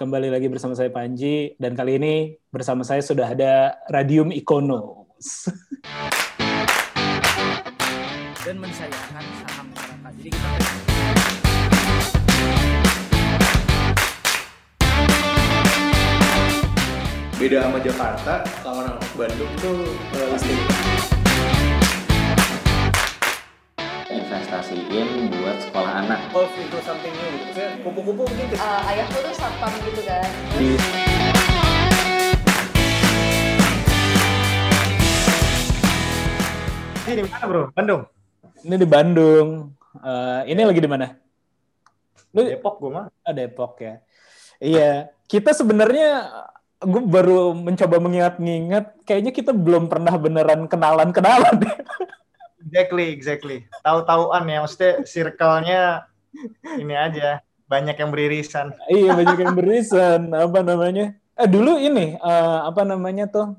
Kembali lagi bersama saya Panji dan kali ini bersama saya sudah ada Radium Icono. dan mensayangkan saham masyarakat. Jadi kita beda sama Jakarta kalau orang Bandung tuh pasti investasiin buat sekolah anak evolve into something new gitu. Kupu-kupu mungkin ke- Eh, ayahku tuh satpam gitu kan di ini di mana bro Bandung Ini di Bandung. Eh, ini lagi di mana? Lu Depok gue mah ah, Depok ya. Iya, kita sebenarnya gue baru mencoba mengingat-ingat, kayaknya kita belum pernah beneran kenalan-kenalan. exactly exactly tahu-tahuan ya maksudnya circle-nya ini aja banyak yang beririsan iya, banyak yang berisan. Apa namanya? Eh dulu ini eh, apa namanya tuh?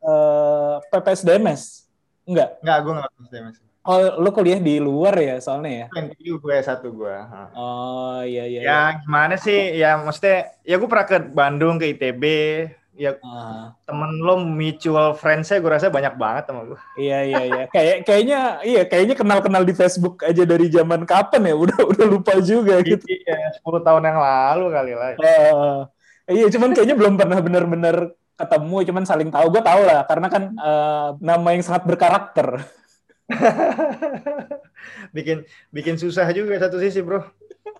Eh, PPSDMS. Enggak. nggak gue nggak tahu sih mas Oh, lu kuliah di luar ya soalnya ya? NTU gue satu gue. Oh, iya iya. iya. ya gimana sih ya maksudnya ya gue pernah ke Bandung ke ITB ya Ah, temen lo mutual friends-nya gue rasa banyak banget sama gue iya iya iya. Kayak kayaknya iya kayaknya kenal-kenal di Facebook aja dari zaman kapan ya? Udah udah lupa juga gitu. iya 10 tahun yang lalu kali lah Eh, iya, cuman kayaknya belum pernah benar-benar ketemu, cuman saling tahu. Gue tahu lah, karena kan eh, nama yang sangat berkarakter. bikin bikin susah juga satu sisi bro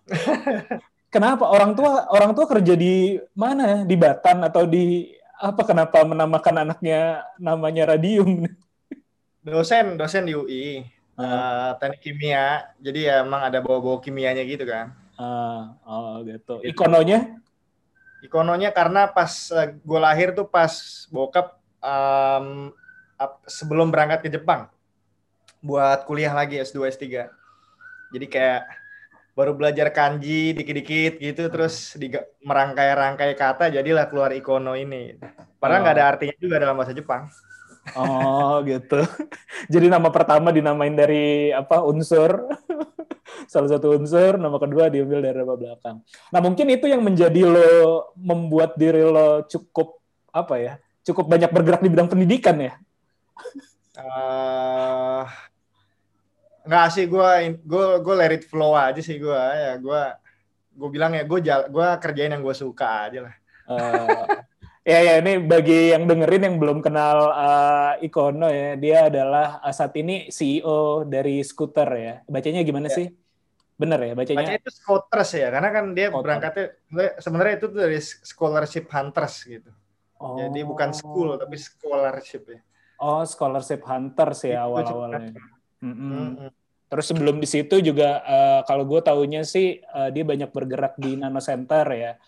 Kenapa orang tua orang tua kerja di mana? Di Batan atau di apa? Kenapa menamakan anaknya namanya Radium? dosen dosen di UI eh, teknik kimia jadi ya emang ada bawa-bawa kimianya gitu kan Ah, oh gitu. Ikononya? ikononya karena pas gue lahir tuh pas bokap em, ap- sebelum berangkat ke Jepang buat kuliah lagi S2 S3 jadi kayak baru belajar kanji dikit-dikit gitu terus di merangkai-rangkai kata jadilah keluar ikono ini padahal nggak ada artinya juga dalam bahasa Jepang Oh gitu. Jadi nama pertama dinamain dari apa unsur, salah satu unsur, nama kedua diambil dari nama belakang. Nah mungkin itu yang menjadi lo membuat diri lo cukup apa ya, cukup banyak bergerak di bidang pendidikan ya. eh nggak sih gue gue gue let it flow aja sih gue ya gue gue bilang ya gue gue kerjain yang gue suka aja lah Eh, ya ya ini bagi yang dengerin yang belum kenal eh, Ikono ya, dia adalah eh, saat ini CEO dari Scooter ya. Bacanya gimana Ya. sih? Bener ya bacanya? Baca itu Scooters ya, karena kan dia Scooter. berangkatnya sebenarnya itu dari scholarship hunters gitu. Oh. Jadi bukan school tapi scholarship ya. Oh, scholarship hunters ya awal-awalnya. cepat. Mm-mm. Mm-mm. Terus sebelum di situ juga eh, kalau gue taunya sih eh, dia banyak bergerak di Nano Center ya.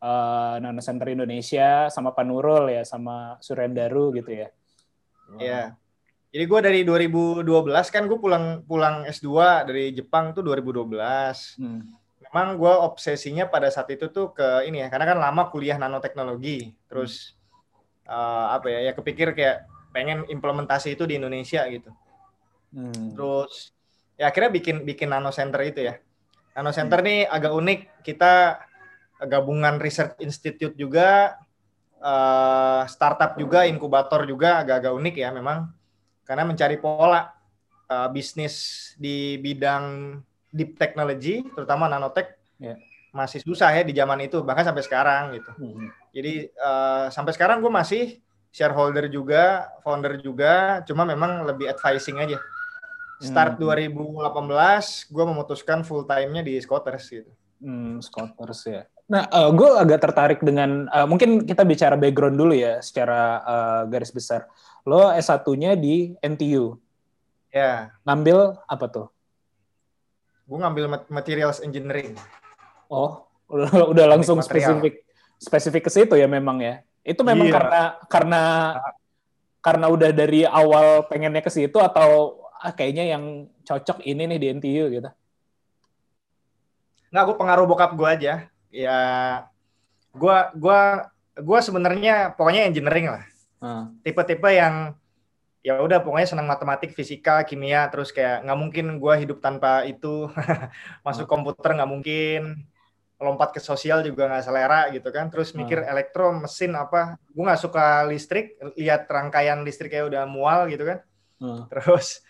Eh, Nano Center Indonesia sama Panurul ya sama Surendaru gitu ya. Iya. Jadi gue dari 2012 kan gue pulang pulang S2 dari Jepang tuh 2012. Hmm. Memang gue obsesinya pada saat itu tuh ke ini ya, karena kan lama kuliah nanoteknologi. Terus eh, apa ya, ya kepikir kayak pengen implementasi itu di Indonesia gitu. Hmm. Terus ya akhirnya bikin bikin nano center itu ya. Nano center nih agak unik. Kita gabungan research institute juga, eh, startup juga, inkubator juga agak-agak unik ya memang. Karena mencari pola eh, bisnis di bidang deep technology, terutama nanotech, Ya. masih susah ya di zaman itu, bahkan sampai sekarang gitu. Hmm. Jadi eh, sampai sekarang gue masih shareholder juga, founder juga, cuma memang lebih advising aja. Start Hmm. 2018, gue memutuskan full time-nya di Scooters gitu. Hmm, Scooters ya. Nah, gue agak tertarik dengan eh, mungkin kita bicara background dulu ya secara eh, garis besar. Lo S1-nya di NTU. Ya, Ngambil apa tuh? gue ngambil mat- materials engineering. Oh, udah, langsung material. spesifik spesifik ke situ ya memang ya. Itu memang Iya. karena karena karena udah dari awal pengennya ke situ atau ah, kayaknya yang cocok ini nih di NTU gitu. Nggak, gue pengaruh bokap gue aja. Ya, gue gua gua sebenarnya pokoknya engineering lah. Ah, Tipe-tipe yang ya udah pokoknya senang matematik, fisika, kimia, terus kayak nggak mungkin gue hidup tanpa itu. Masuk komputer nggak mungkin. lompat ke sosial juga nggak selera gitu kan terus mikir Hmm. elektro mesin apa gue nggak suka listrik lihat rangkaian listrik kayak udah mual gitu kan Hmm. terus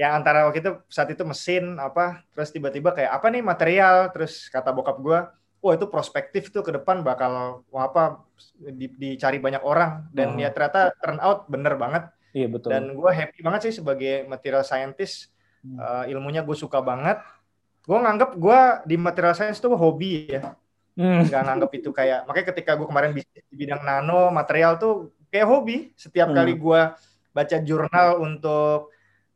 ya antara waktu itu saat itu mesin apa terus tiba-tiba kayak apa nih material terus kata bokap gue wah itu prospektif tuh ke depan bakal wah apa di- dicari banyak orang dan Hmm. ya ternyata turn out bener banget Iya betul. dan gue happy banget sih sebagai material scientist Hmm. Eh, ilmunya gue suka banget gue nganggep gue di material science tuh hobi ya Hmm. nggak nganggep itu kayak makanya ketika gue kemarin di bidang nano material tuh kayak hobi setiap Hmm. kali gue baca jurnal untuk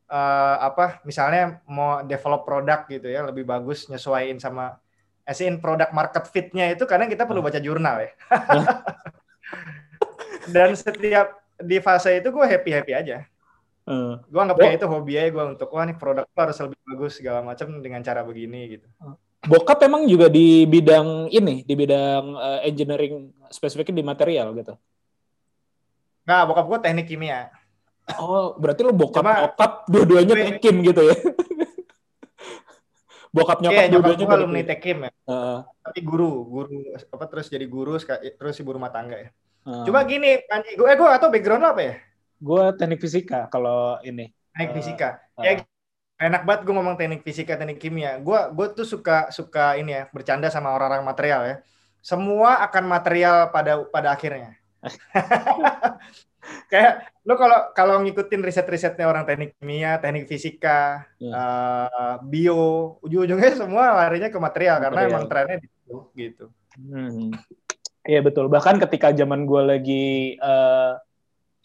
eh, apa misalnya mau develop produk gitu ya lebih bagus nyesuaiin sama as in produk market fitnya itu kadang kita perlu baca jurnal ya. Dan setiap di fase itu gue happy happy aja. Hmm. gue anggap kayak itu hobi aja gue untuk wah nih produk tuh harus lebih bagus segala macam dengan cara begini gitu. Bokap emang juga di bidang ini, di bidang eh, engineering spesifiknya di material gitu. nah bokap gue teknik kimia Oh, berarti lo bokap Cuma- nyokap dua-duanya tekim gitu ya? bokap nyokap Iya, nyokap dua-duanya gue alumni tekim. ya. Heeh, tapi guru guru apa terus jadi guru terus ibu rumah tangga ya. Heeh. cuma gini Panji gue eh gue atau background lo apa ya? Gue teknik fisika kalau ini. teknik Eh, fisika. ya enak banget gue ngomong teknik fisika teknik kimia. Gue gue tuh suka suka ini ya bercanda sama orang-orang material ya. Semua akan material pada pada akhirnya kayak lo kalau kalau ngikutin riset-risetnya orang teknik kimia teknik fisika eh, bio ujung-ujungnya semua larinya ke material, karena Material. emang trennya di situ gitu Hmm. Iya betul. Bahkan ketika zaman gue lagi eh,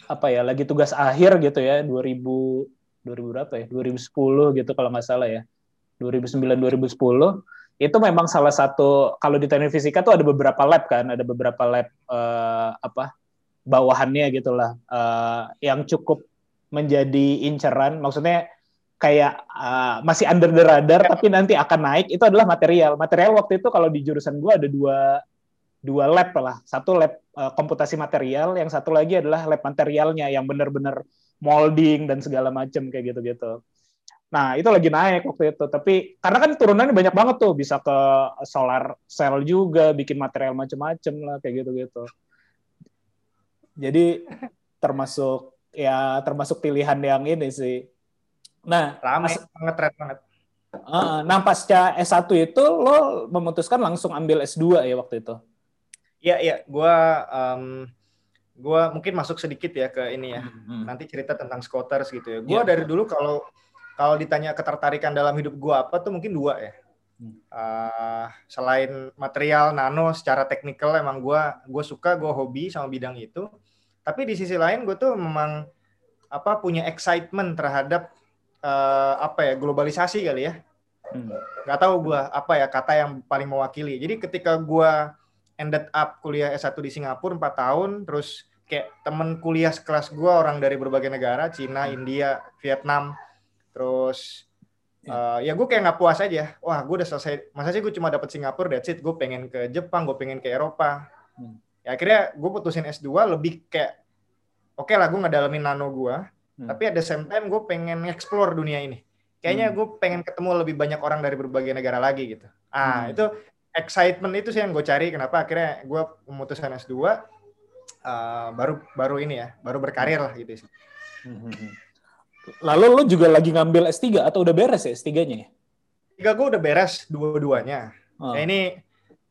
apa ya, lagi tugas akhir gitu ya, 2000 2000 berapa ya? 2010 gitu kalau nggak salah ya. 2009 2010 itu memang salah satu kalau di teknik fisika tuh ada beberapa lab kan, ada beberapa lab eh, apa bawahannya gitulah eh, yang cukup menjadi inceran. Maksudnya kayak eh, masih under the radar tapi nanti akan naik itu adalah material. Material waktu itu kalau di jurusan gue ada dua dua lab lah. Satu lab eh, komputasi material, yang satu lagi adalah lab materialnya yang benar-benar molding dan segala macam kayak gitu-gitu. Nah, itu lagi naik waktu itu. Tapi karena kan turunannya banyak banget tuh, bisa ke solar cell juga, bikin material macam-macam lah kayak gitu-gitu. Jadi termasuk ya termasuk pilihan yang ini sih. Nah, Mas- banget tren banget Heeh. nah pasca S1 itu lo memutuskan langsung ambil S2 ya waktu itu. iya iya gue gua mungkin masuk sedikit ya ke ini ya Hmm. nanti cerita tentang scooters gitu ya gue Iya. dari dulu kalau kalau ditanya ketertarikan dalam hidup gue apa tuh mungkin dua ya. Hmm. Eh, selain material nano secara teknikal emang gue gue suka gue hobi sama bidang itu. Tapi di sisi lain gue tuh memang apa punya excitement terhadap eh, apa ya globalisasi kali ya. Hmm. nggak tahu gue apa ya kata yang paling mewakili. Jadi ketika gue ended up kuliah S1 di Singapura 4 tahun terus kayak temen kuliah sekelas gue orang dari berbagai negara Cina India Vietnam terus eh, ya gue kayak nggak puas aja wah gue udah selesai masa sih gue cuma dapet Singapura that's it gue pengen ke Jepang gue pengen ke Eropa Hmm. ya akhirnya gue putusin S2 lebih kayak oke lah gue ngedalamin nano gue Hmm. tapi at the same time gue pengen explore dunia ini kayaknya Hmm. gue pengen ketemu lebih banyak orang dari berbagai negara lagi gitu ah Hmm. itu excitement itu sih yang gue cari kenapa akhirnya gue memutuskan S2 eh, baru baru ini ya baru berkarir lah gitu sih Hmm. Lalu lo juga lagi ngambil S3 atau udah beres ya S3-nya ya? tiga gue udah beres dua-duanya Oh. Ya, ini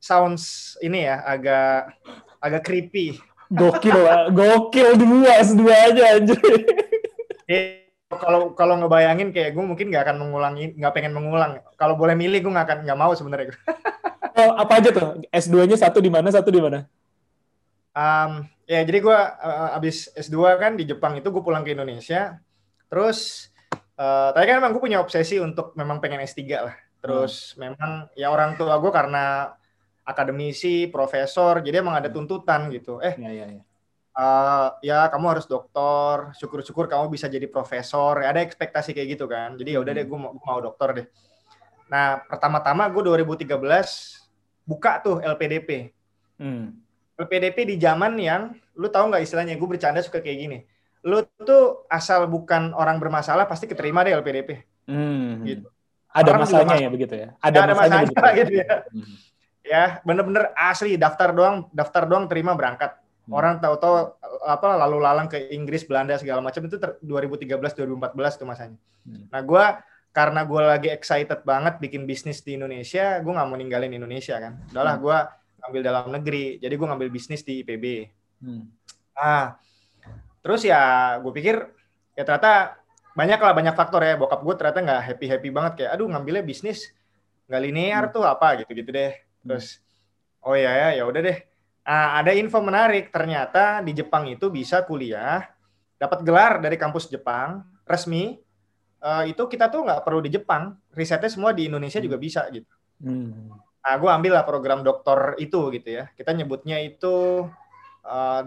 sounds ini ya agak agak creepy Gokil lah, gokil dua S2 aja anjir. Eh, kalau kalau ngebayangin kayak gue mungkin nggak akan mengulangi nggak pengen mengulang kalau boleh milih gue nggak akan nggak mau sebenarnya Oh, apa aja tuh? S2-nya satu di mana, satu di mana? Um, ya jadi gue uh, abis S2 kan di Jepang itu gue pulang ke Indonesia terus uh, tadi kan memang gue punya obsesi untuk memang pengen S3 lah. Terus memang ya orang tua gue karena akademisi profesor jadi emang ada tuntutan gitu. Eh Ya, ya, ya. uh, ya kamu harus doktor syukur-syukur kamu bisa jadi profesor. Ada ekspektasi kayak gitu kan. Jadi ya udah deh gue mau, gua mau dokter deh. Nah pertama-tama gue 2013 buka tuh LPDP Hmm. LPDP di zaman yang lu tahu nggak istilahnya? Gue bercanda suka kayak gini lu tuh asal bukan orang bermasalah pasti keterima deh LPDP Hmm. Gitu. Ada Orang masanya masuk. ya begitu ya? Ada, ada masanya begitu. gitu ya Hmm. ya bener-bener asli daftar doang daftar doang terima berangkat Hmm. orang tahu-tahu apa lalu lalang ke Inggris Belanda segala macam itu ter- 2013 2014 tuh masanya Hmm. nah gue karena gue lagi excited banget bikin bisnis di Indonesia gue nggak mau ninggalin Indonesia kan udahlah Hmm. gue ngambil dalam negeri jadi gue ngambil bisnis di IPB Hmm. ah terus ya gue pikir ya ternyata banyak lah banyak faktor ya. Bokap gue ternyata nggak happy happy banget. Kayak aduh ngambilnya bisnis nggak linear Hmm. tuh apa? gitu gitu deh terus oh ya ya ya udah deh. Ah, ada info menarik. Ternyata di Jepang itu bisa kuliah dapat gelar dari kampus Jepang resmi. Eh, itu kita tuh nggak perlu di Jepang. Risetnya semua di Indonesia juga bisa gitu. Hmm. Nah, gue ambil lah program doktor itu gitu ya. Kita nyebutnya itu uh,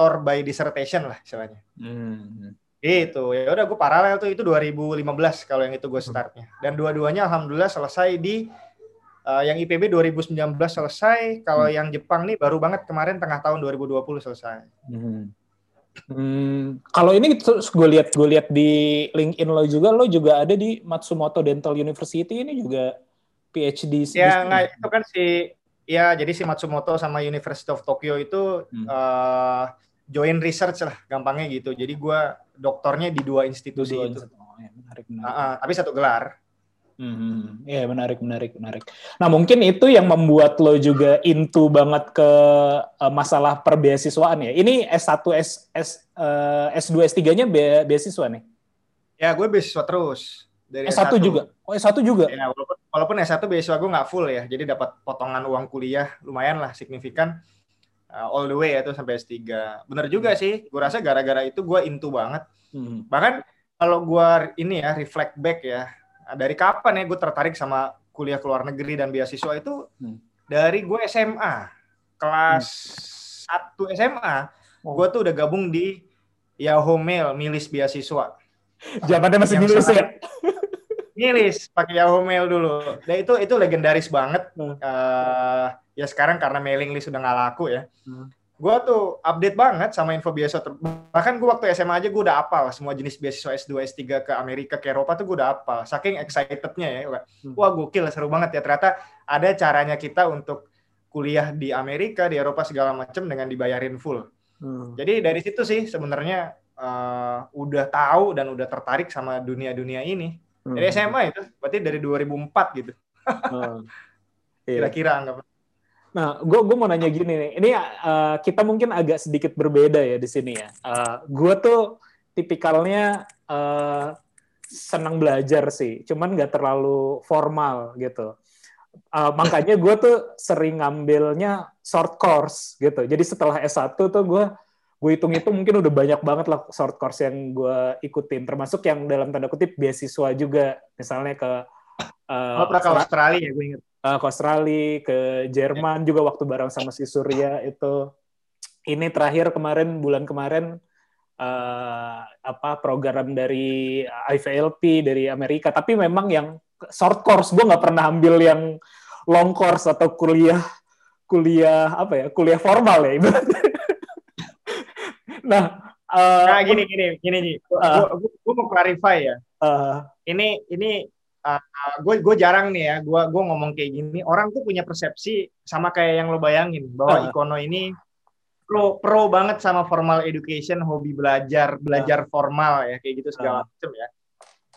doktor by dissertation lah istilahnya. Hmm. Gitu. Ya udah gue paralel tuh itu 2015 kalau yang itu gue startnya. Dan dua-duanya alhamdulillah selesai di uh, yang IPB 2019 selesai, kalau Hmm. yang Jepang nih baru banget kemarin tengah tahun 2020 selesai. Hmm. Hmm, kalau ini terus gue lihat gue lihat di LinkedIn lo juga lo juga ada di Matsumoto Dental University ini juga PhD Ya nggak itu kan si ya jadi si Matsumoto sama University of Tokyo itu Hmm. uh, joint research lah gampangnya gitu. Jadi gue doktornya di dua institusi Dua- itu. Oh, ya, menarik menarik. Ah, ah, tapi satu gelar. Hmm, ya menarik, menarik, menarik. Nah mungkin itu yang membuat lo juga into banget ke eh, masalah perbeasiswaan ya. Ini S1, S, S, eh, S2, S3-nya be beasiswa nih? Ya gue beasiswa terus dari S1, juga? Oh S1 juga? Ya, walaupun, walaupun S1 beasiswa gue nggak full ya, jadi dapat potongan uang kuliah lumayan lah signifikan uh, all the way ya tuh sampai S3. Bener juga sih, gue rasa gara-gara itu gue into banget. Hmm. Bahkan kalau gue ini ya reflect back ya, dari kapan ya gue tertarik sama kuliah ke luar negeri dan beasiswa itu Hmm. dari gue SMA kelas 1 SMA, Oh. gue tuh udah gabung di Yahoo Mail milis beasiswa. Zamannya masih Yang nulis ya? Nilis pakai Yahoo Mail dulu. Dan itu itu legendaris banget. Hmm. Eh, ya sekarang karena mailing list sudah nggak laku ya. Hmm. Gue tuh update banget sama info beasiswa. ter- Bahkan gue waktu SMA aja gue udah apal semua jenis beasiswa S2, S3 ke Amerika, ke Eropa tuh gue udah apal. Saking excitednya ya. Hmm. Wah gokil seru banget ya. Ternyata ada caranya kita untuk kuliah di Amerika, di Eropa segala macam dengan dibayarin full. Hmm. Jadi dari situ sih sebenarnya eh, udah tahu dan udah tertarik sama dunia-dunia ini. Hmm. Dari SMA itu, berarti dari 2004 gitu. Hmm. Kira-kira anggap. Nah, gue gue mau nanya gini nih. Ini uh, kita mungkin agak sedikit berbeda ya di sini ya. Uh, gue tuh tipikalnya uh, senang belajar sih, cuman nggak terlalu formal gitu. Uh, makanya gue tuh sering ngambilnya short course gitu. Jadi setelah S1 tuh gue gue hitung-hitung mungkin udah banyak banget lah short course yang gue ikutin, termasuk yang dalam tanda kutip beasiswa juga, misalnya ke uh, pernah ke Australia ya, gue inget. Uh, ke Australia, ke Jerman juga waktu bareng sama si Surya itu. Ini terakhir kemarin bulan kemarin uh, apa program dari IVLP dari Amerika. Tapi memang yang short course gue nggak pernah ambil yang long course atau kuliah kuliah apa ya kuliah formal ya ibaratnya. nah, uh, Nah, gini gini gini nih. Ah. Gue mau clarify ya. uh, Ini ini gue gue jarang nih ya. Gue gue ngomong kayak gini. Orang tuh punya persepsi sama kayak yang lo bayangin bahwa Ah. Ikono ini pro pro banget sama formal education, hobi belajar, belajar formal ya kayak gitu segala Ah. macam ya.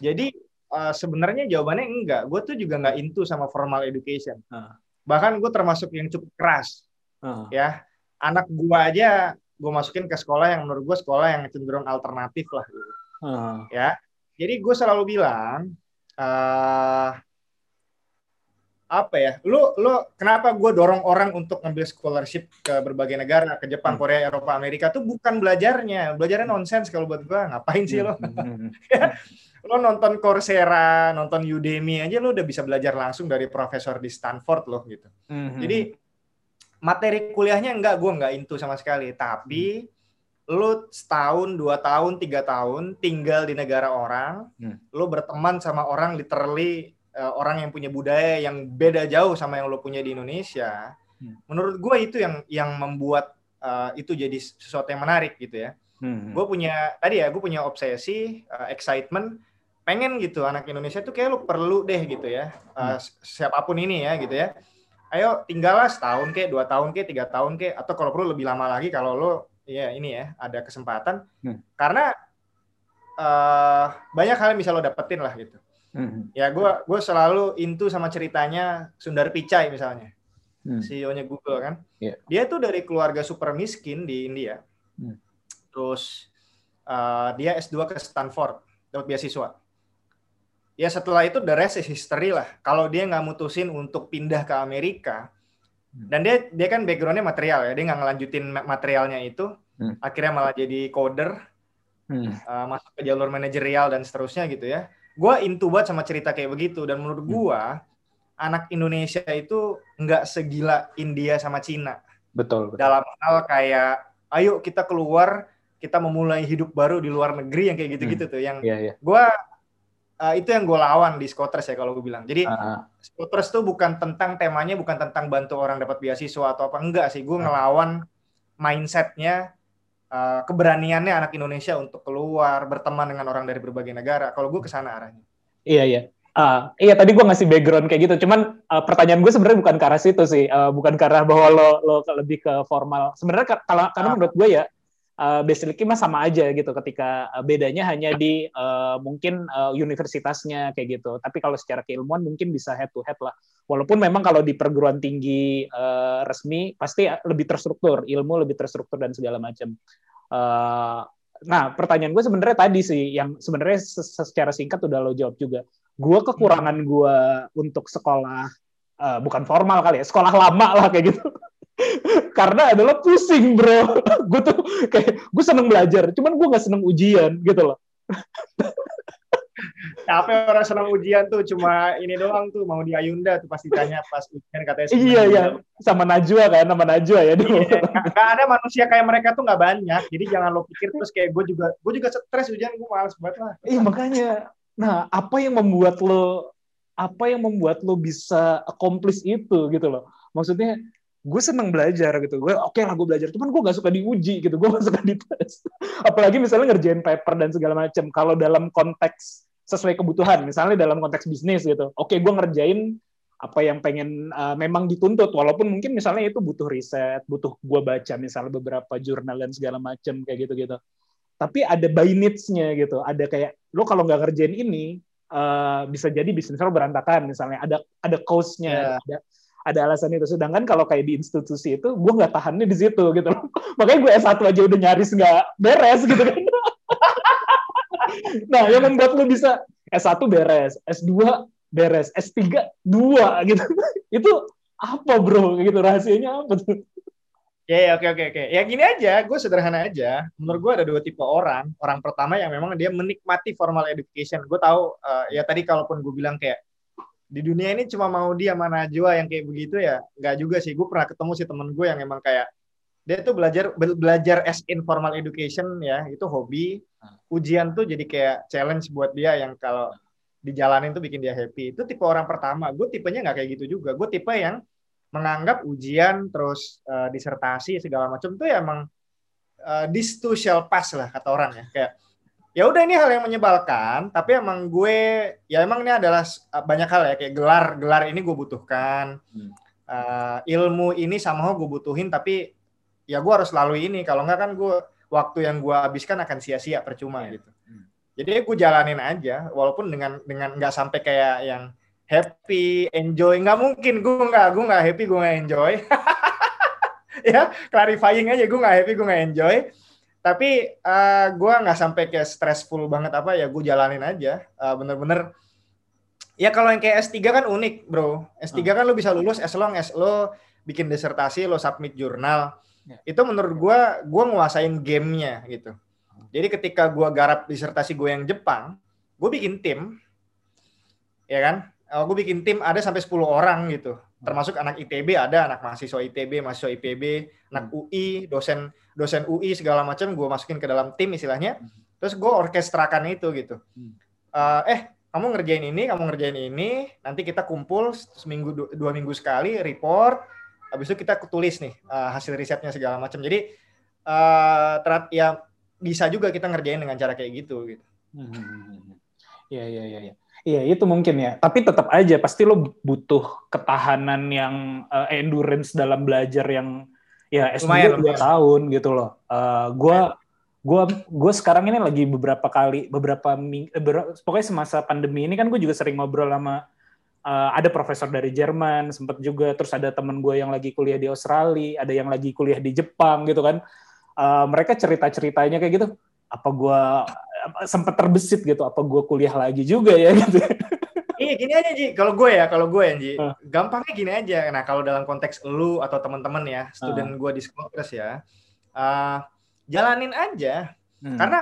Jadi eh, sebenarnya jawabannya enggak. Gue tuh juga nggak into sama formal education. Ah. Bahkan gue termasuk yang cukup keras. uh, ya anak gua aja gue masukin ke sekolah yang menurut gue sekolah yang cenderung alternatif lah gitu. uh, ya jadi gue selalu bilang eh apa ya? Lu lu kenapa gue dorong orang untuk ngambil scholarship ke berbagai negara ke Jepang Hmm. Korea Eropa Amerika tuh bukan belajarnya. Belajarnya nonsens kalau buat gue ngapain sih lo? Hmm, lo nonton Coursera nonton Udemy aja lo udah bisa belajar langsung dari profesor di Stanford loh gitu. Hmm, jadi materi kuliahnya enggak, gue enggak into sama sekali. Tapi lu setahun, dua tahun, tiga tahun tinggal di negara orang, Hmm. lu berteman sama orang literally eh, orang yang punya budaya yang beda jauh sama yang lu punya di Indonesia. Hmm. Menurut gue itu yang yang membuat eh, itu jadi sesuatu yang menarik gitu ya. hmm, Gue punya tadi ya, gue punya obsesi, eh, excitement, pengen gitu anak Indonesia tuh kayak lu perlu deh gitu ya, Hmm. siapa pun ini ya gitu ya ayo tinggallah setahun ke, dua tahun ke, tiga tahun ke, atau kalau perlu lebih lama lagi kalau lo ya ini ya ada kesempatan. Hmm. Karena eh, banyak hal yang bisa lo dapetin lah gitu. Hmm. Ya gue gue selalu into sama ceritanya Sundar Pichai misalnya, Hmm. CEO-nya Google kan. Iya. Dia tuh dari keluarga super miskin di India. Hmm. Terus eh, dia S2 ke Stanford, dapat beasiswa. Ya setelah itu the rest is history lah. Kalau dia nggak mutusin untuk pindah ke Amerika. Dan dia dia kan backgroundnya material ya, dia nggak ngelanjutin ma- materialnya itu, Hmm. akhirnya malah jadi coder, Hmm. uh, masuk ke jalur manajerial dan seterusnya gitu ya. Gua into banget sama cerita kayak begitu dan menurut gua anak Indonesia itu nggak segila India sama Cina Betul, betul. dalam hal kayak ayo kita keluar kita memulai hidup baru di luar negeri yang kayak gitu-gitu tuh yang Iya, iya. gua uh, itu yang gue lawan di Scotters ya kalau gue bilang. Jadi Ah, ah. Scotters tuh bukan tentang temanya bukan tentang bantu orang dapat beasiswa atau apa enggak sih. Gue ngelawan mindsetnya uh, keberaniannya anak Indonesia untuk keluar berteman dengan orang dari berbagai negara. Kalau gue ke sana arahnya. Iya iya. Ah, iya tadi gue ngasih background kayak gitu. Cuman ah, pertanyaan gue sebenarnya bukan ke arah situ sih. Ah, bukan ke arah bahwa lo lo lebih ke formal. Sebenarnya ka- kalau karena Ah. menurut gue ya ah, basically mah sama aja gitu. Ketika ah, bedanya hanya di ah, mungkin ah, universitasnya kayak gitu. Tapi kalau secara keilmuan mungkin bisa head to head lah. Walaupun memang kalau di perguruan tinggi ah, resmi pasti lebih terstruktur, ilmu lebih terstruktur dan segala macam. Ah, Nah, pertanyaan gue sebenarnya tadi sih, yang sebenarnya se- secara singkat udah lo jawab juga. Gue kekurangan gue untuk sekolah, eh, bukan formal kali ya, sekolah lama lah kayak gitu. Karena adalah pusing bro. gue tuh kayak, gue seneng belajar, cuman gue gak seneng ujian gitu loh. Capek orang senang ujian tuh cuma ini doang tuh mau di Ayunda tuh pasti tanya pas ujian katanya. Iya, iya. Sama Najwa kan, sama Najwa ya dulu. Iya, nggak nggak ada manusia kayak mereka tuh nggak banyak. Jadi jangan lo pikir terus kayak gue juga gue juga stres ujian gue males banget lah. Iya makanya. Nah, apa yang membuat lo apa yang membuat lo bisa accomplish itu gitu loh. Maksudnya gue seneng belajar gitu. Gue oke lah gue belajar, cuman gue gak suka diuji gitu. Gue gak suka dites. Apalagi misalnya ngerjain paper dan segala macam. Kalau dalam konteks sesuai kebutuhan, misalnya dalam konteks bisnis gitu. Oke, gue ngerjain apa yang pengen uh, memang dituntut walaupun mungkin misalnya itu butuh riset, butuh gue baca misalnya beberapa jurnal dan segala macam kayak gitu-gitu tapi ada by needs-nya gitu. Ada kayak lo kalau nggak ngerjain ini uh, bisa jadi bisnis lo berantakan misalnya. Ada ada cause-nya, Yeah. ada ada alasan itu. Sedangkan kalau kayak di institusi itu, gue nggak tahannya di situ gitu. Makanya gue S1 aja udah nyaris nggak beres gitu kan. nah, yang membuat lo bisa S1 beres, S2 beres, S3 dua gitu. itu apa bro? Gitu rahasianya apa tuh? Ya, ya, oke, oke, oke. Ya gini aja, gue sederhana aja. Menurut gue ada dua tipe orang. Orang pertama yang memang dia menikmati formal education. Gue tahu, eh, ya tadi kalaupun gue bilang kayak di dunia ini cuma mau dia mana Najwa yang kayak begitu ya, nggak juga sih. Gue pernah ketemu sih temen gue yang emang kayak dia tuh belajar be- belajar as informal education ya, itu hobi. Ujian tuh jadi kayak challenge buat dia yang kalau dijalanin tuh bikin dia happy. Itu tipe orang pertama. Gue tipenya nggak kayak gitu juga. Gue tipe yang menganggap ujian terus eh, disertasi segala macam tuh ya emang eh, this too shall pass lah kata orang ya kayak ya udah ini hal yang menyebalkan tapi emang gue ya emang ini adalah banyak hal ya kayak gelar gelar ini gue butuhkan Hmm. Eh, ilmu ini sama gue butuhin tapi ya gue harus lalui ini kalau nggak kan gue waktu yang gue habiskan akan sia-sia percuma Iya. gitu Hmm. jadi gue jalanin aja walaupun dengan dengan nggak sampai kayak yang happy, enjoy. Nggak mungkin, gue nggak, gue nggak happy, gue nggak enjoy. ya, clarifying aja, gue nggak happy, gue nggak enjoy. Tapi eh, gue nggak sampai kayak stressful banget apa ya, gue jalanin aja. Eh, Bener-bener. Ya kalau yang kayak S3 kan unik, bro. S3 kan lo bisa lulus as long as lo bikin disertasi, lo submit jurnal. Ya. Itu menurut gue, gue nguasain gamenya gitu. Jadi ketika gue garap disertasi gue yang Jepang, gue bikin tim, ya kan? Oh, gue bikin tim ada sampai 10 orang gitu. Termasuk anak ITB ada, anak mahasiswa ITB, mahasiswa IPB, anak UI, dosen dosen UI segala macam gue masukin ke dalam tim istilahnya. Terus gue orkestrakan itu gitu. Hmm. Eh, kamu ngerjain ini, kamu ngerjain ini, nanti kita kumpul seminggu du- dua minggu sekali report. Habis itu kita tulis nih eh, hasil risetnya segala macam. Jadi eh terat ya bisa juga kita ngerjain dengan cara kayak gitu gitu. Hmm. Iya iya iya. iya. Iya, itu mungkin ya. Tapi tetap aja pasti lo butuh ketahanan yang uh, endurance dalam belajar yang ya S2 Lumayan, dua lumayan. tahun gitu loh. Uh, gua gua gue sekarang ini lagi beberapa kali beberapa ming, eh, ber- pokoknya semasa pandemi ini kan gue juga sering ngobrol sama uh, ada profesor dari Jerman sempat juga terus ada teman gue yang lagi kuliah di Australia ada yang lagi kuliah di Jepang gitu kan Uh, mereka cerita ceritanya kayak gitu apa gue sempat terbesit gitu apa gue kuliah lagi juga ya gitu Iya gini aja Ji, kalau gue ya, kalau gue ya Ji, Ah. gampangnya gini aja. Nah kalau dalam konteks lu atau teman-teman ya, student gue di Scholars ya, uh, jalanin aja. Hmm. Karena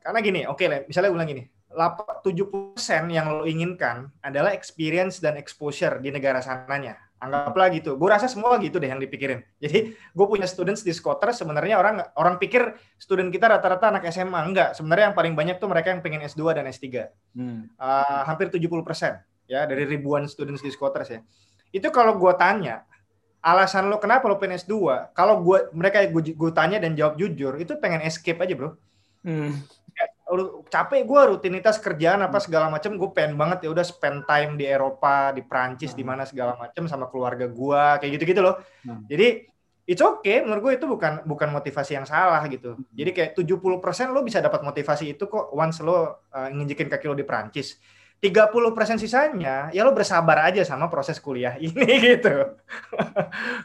karena gini, oke lah, misalnya gue bilang gini, lap- 70% yang lo inginkan adalah experience dan exposure di negara sananya. Anggaplah gitu. Gue rasa semua gitu deh yang dipikirin. Jadi gue punya students di Scotland sebenarnya orang orang pikir student kita rata-rata anak SMA. Enggak, sebenarnya yang paling banyak tuh mereka yang pengen S2 dan S3. Hmm. Uh, hampir 70% ya dari ribuan students di Scotland ya. Itu kalau gue tanya, alasan lo kenapa lo pengen S2? Kalau gue mereka gue, gue tanya dan jawab jujur, itu pengen escape aja, Bro Hmm. Capek gue rutinitas kerjaan apa segala macam gue pengen banget ya udah spend time di Eropa di Prancis di mana segala macam sama keluarga gue kayak gitu gitu loh. Hmm. jadi it's okay menurut gue itu bukan bukan motivasi yang salah gitu. Jadi kayak 70% lo bisa dapat motivasi itu kok once lo uh, nginjekin kaki lo di Prancis. 30% sisanya ya lo bersabar aja sama proses kuliah ini gitu.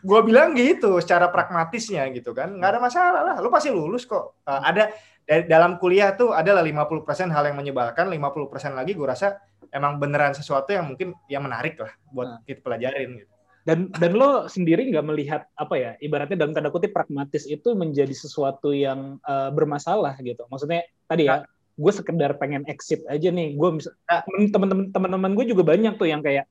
Gue bilang gitu secara pragmatisnya gitu kan. Nggak ada masalah lah lo pasti lulus kok. Uh, ada dalam kuliah tuh adalah 50% hal yang menyebalkan, 50% lagi gue rasa emang beneran sesuatu yang mungkin yang menarik lah buat Nah. kita pelajarin gitu. dan dan lo sendiri nggak melihat apa ya ibaratnya dalam tanda kutip pragmatis itu menjadi sesuatu yang uh, bermasalah gitu maksudnya tadi ya gue sekedar pengen exit aja nih gue Nah. temen-temen teman-teman gue juga banyak tuh yang kayak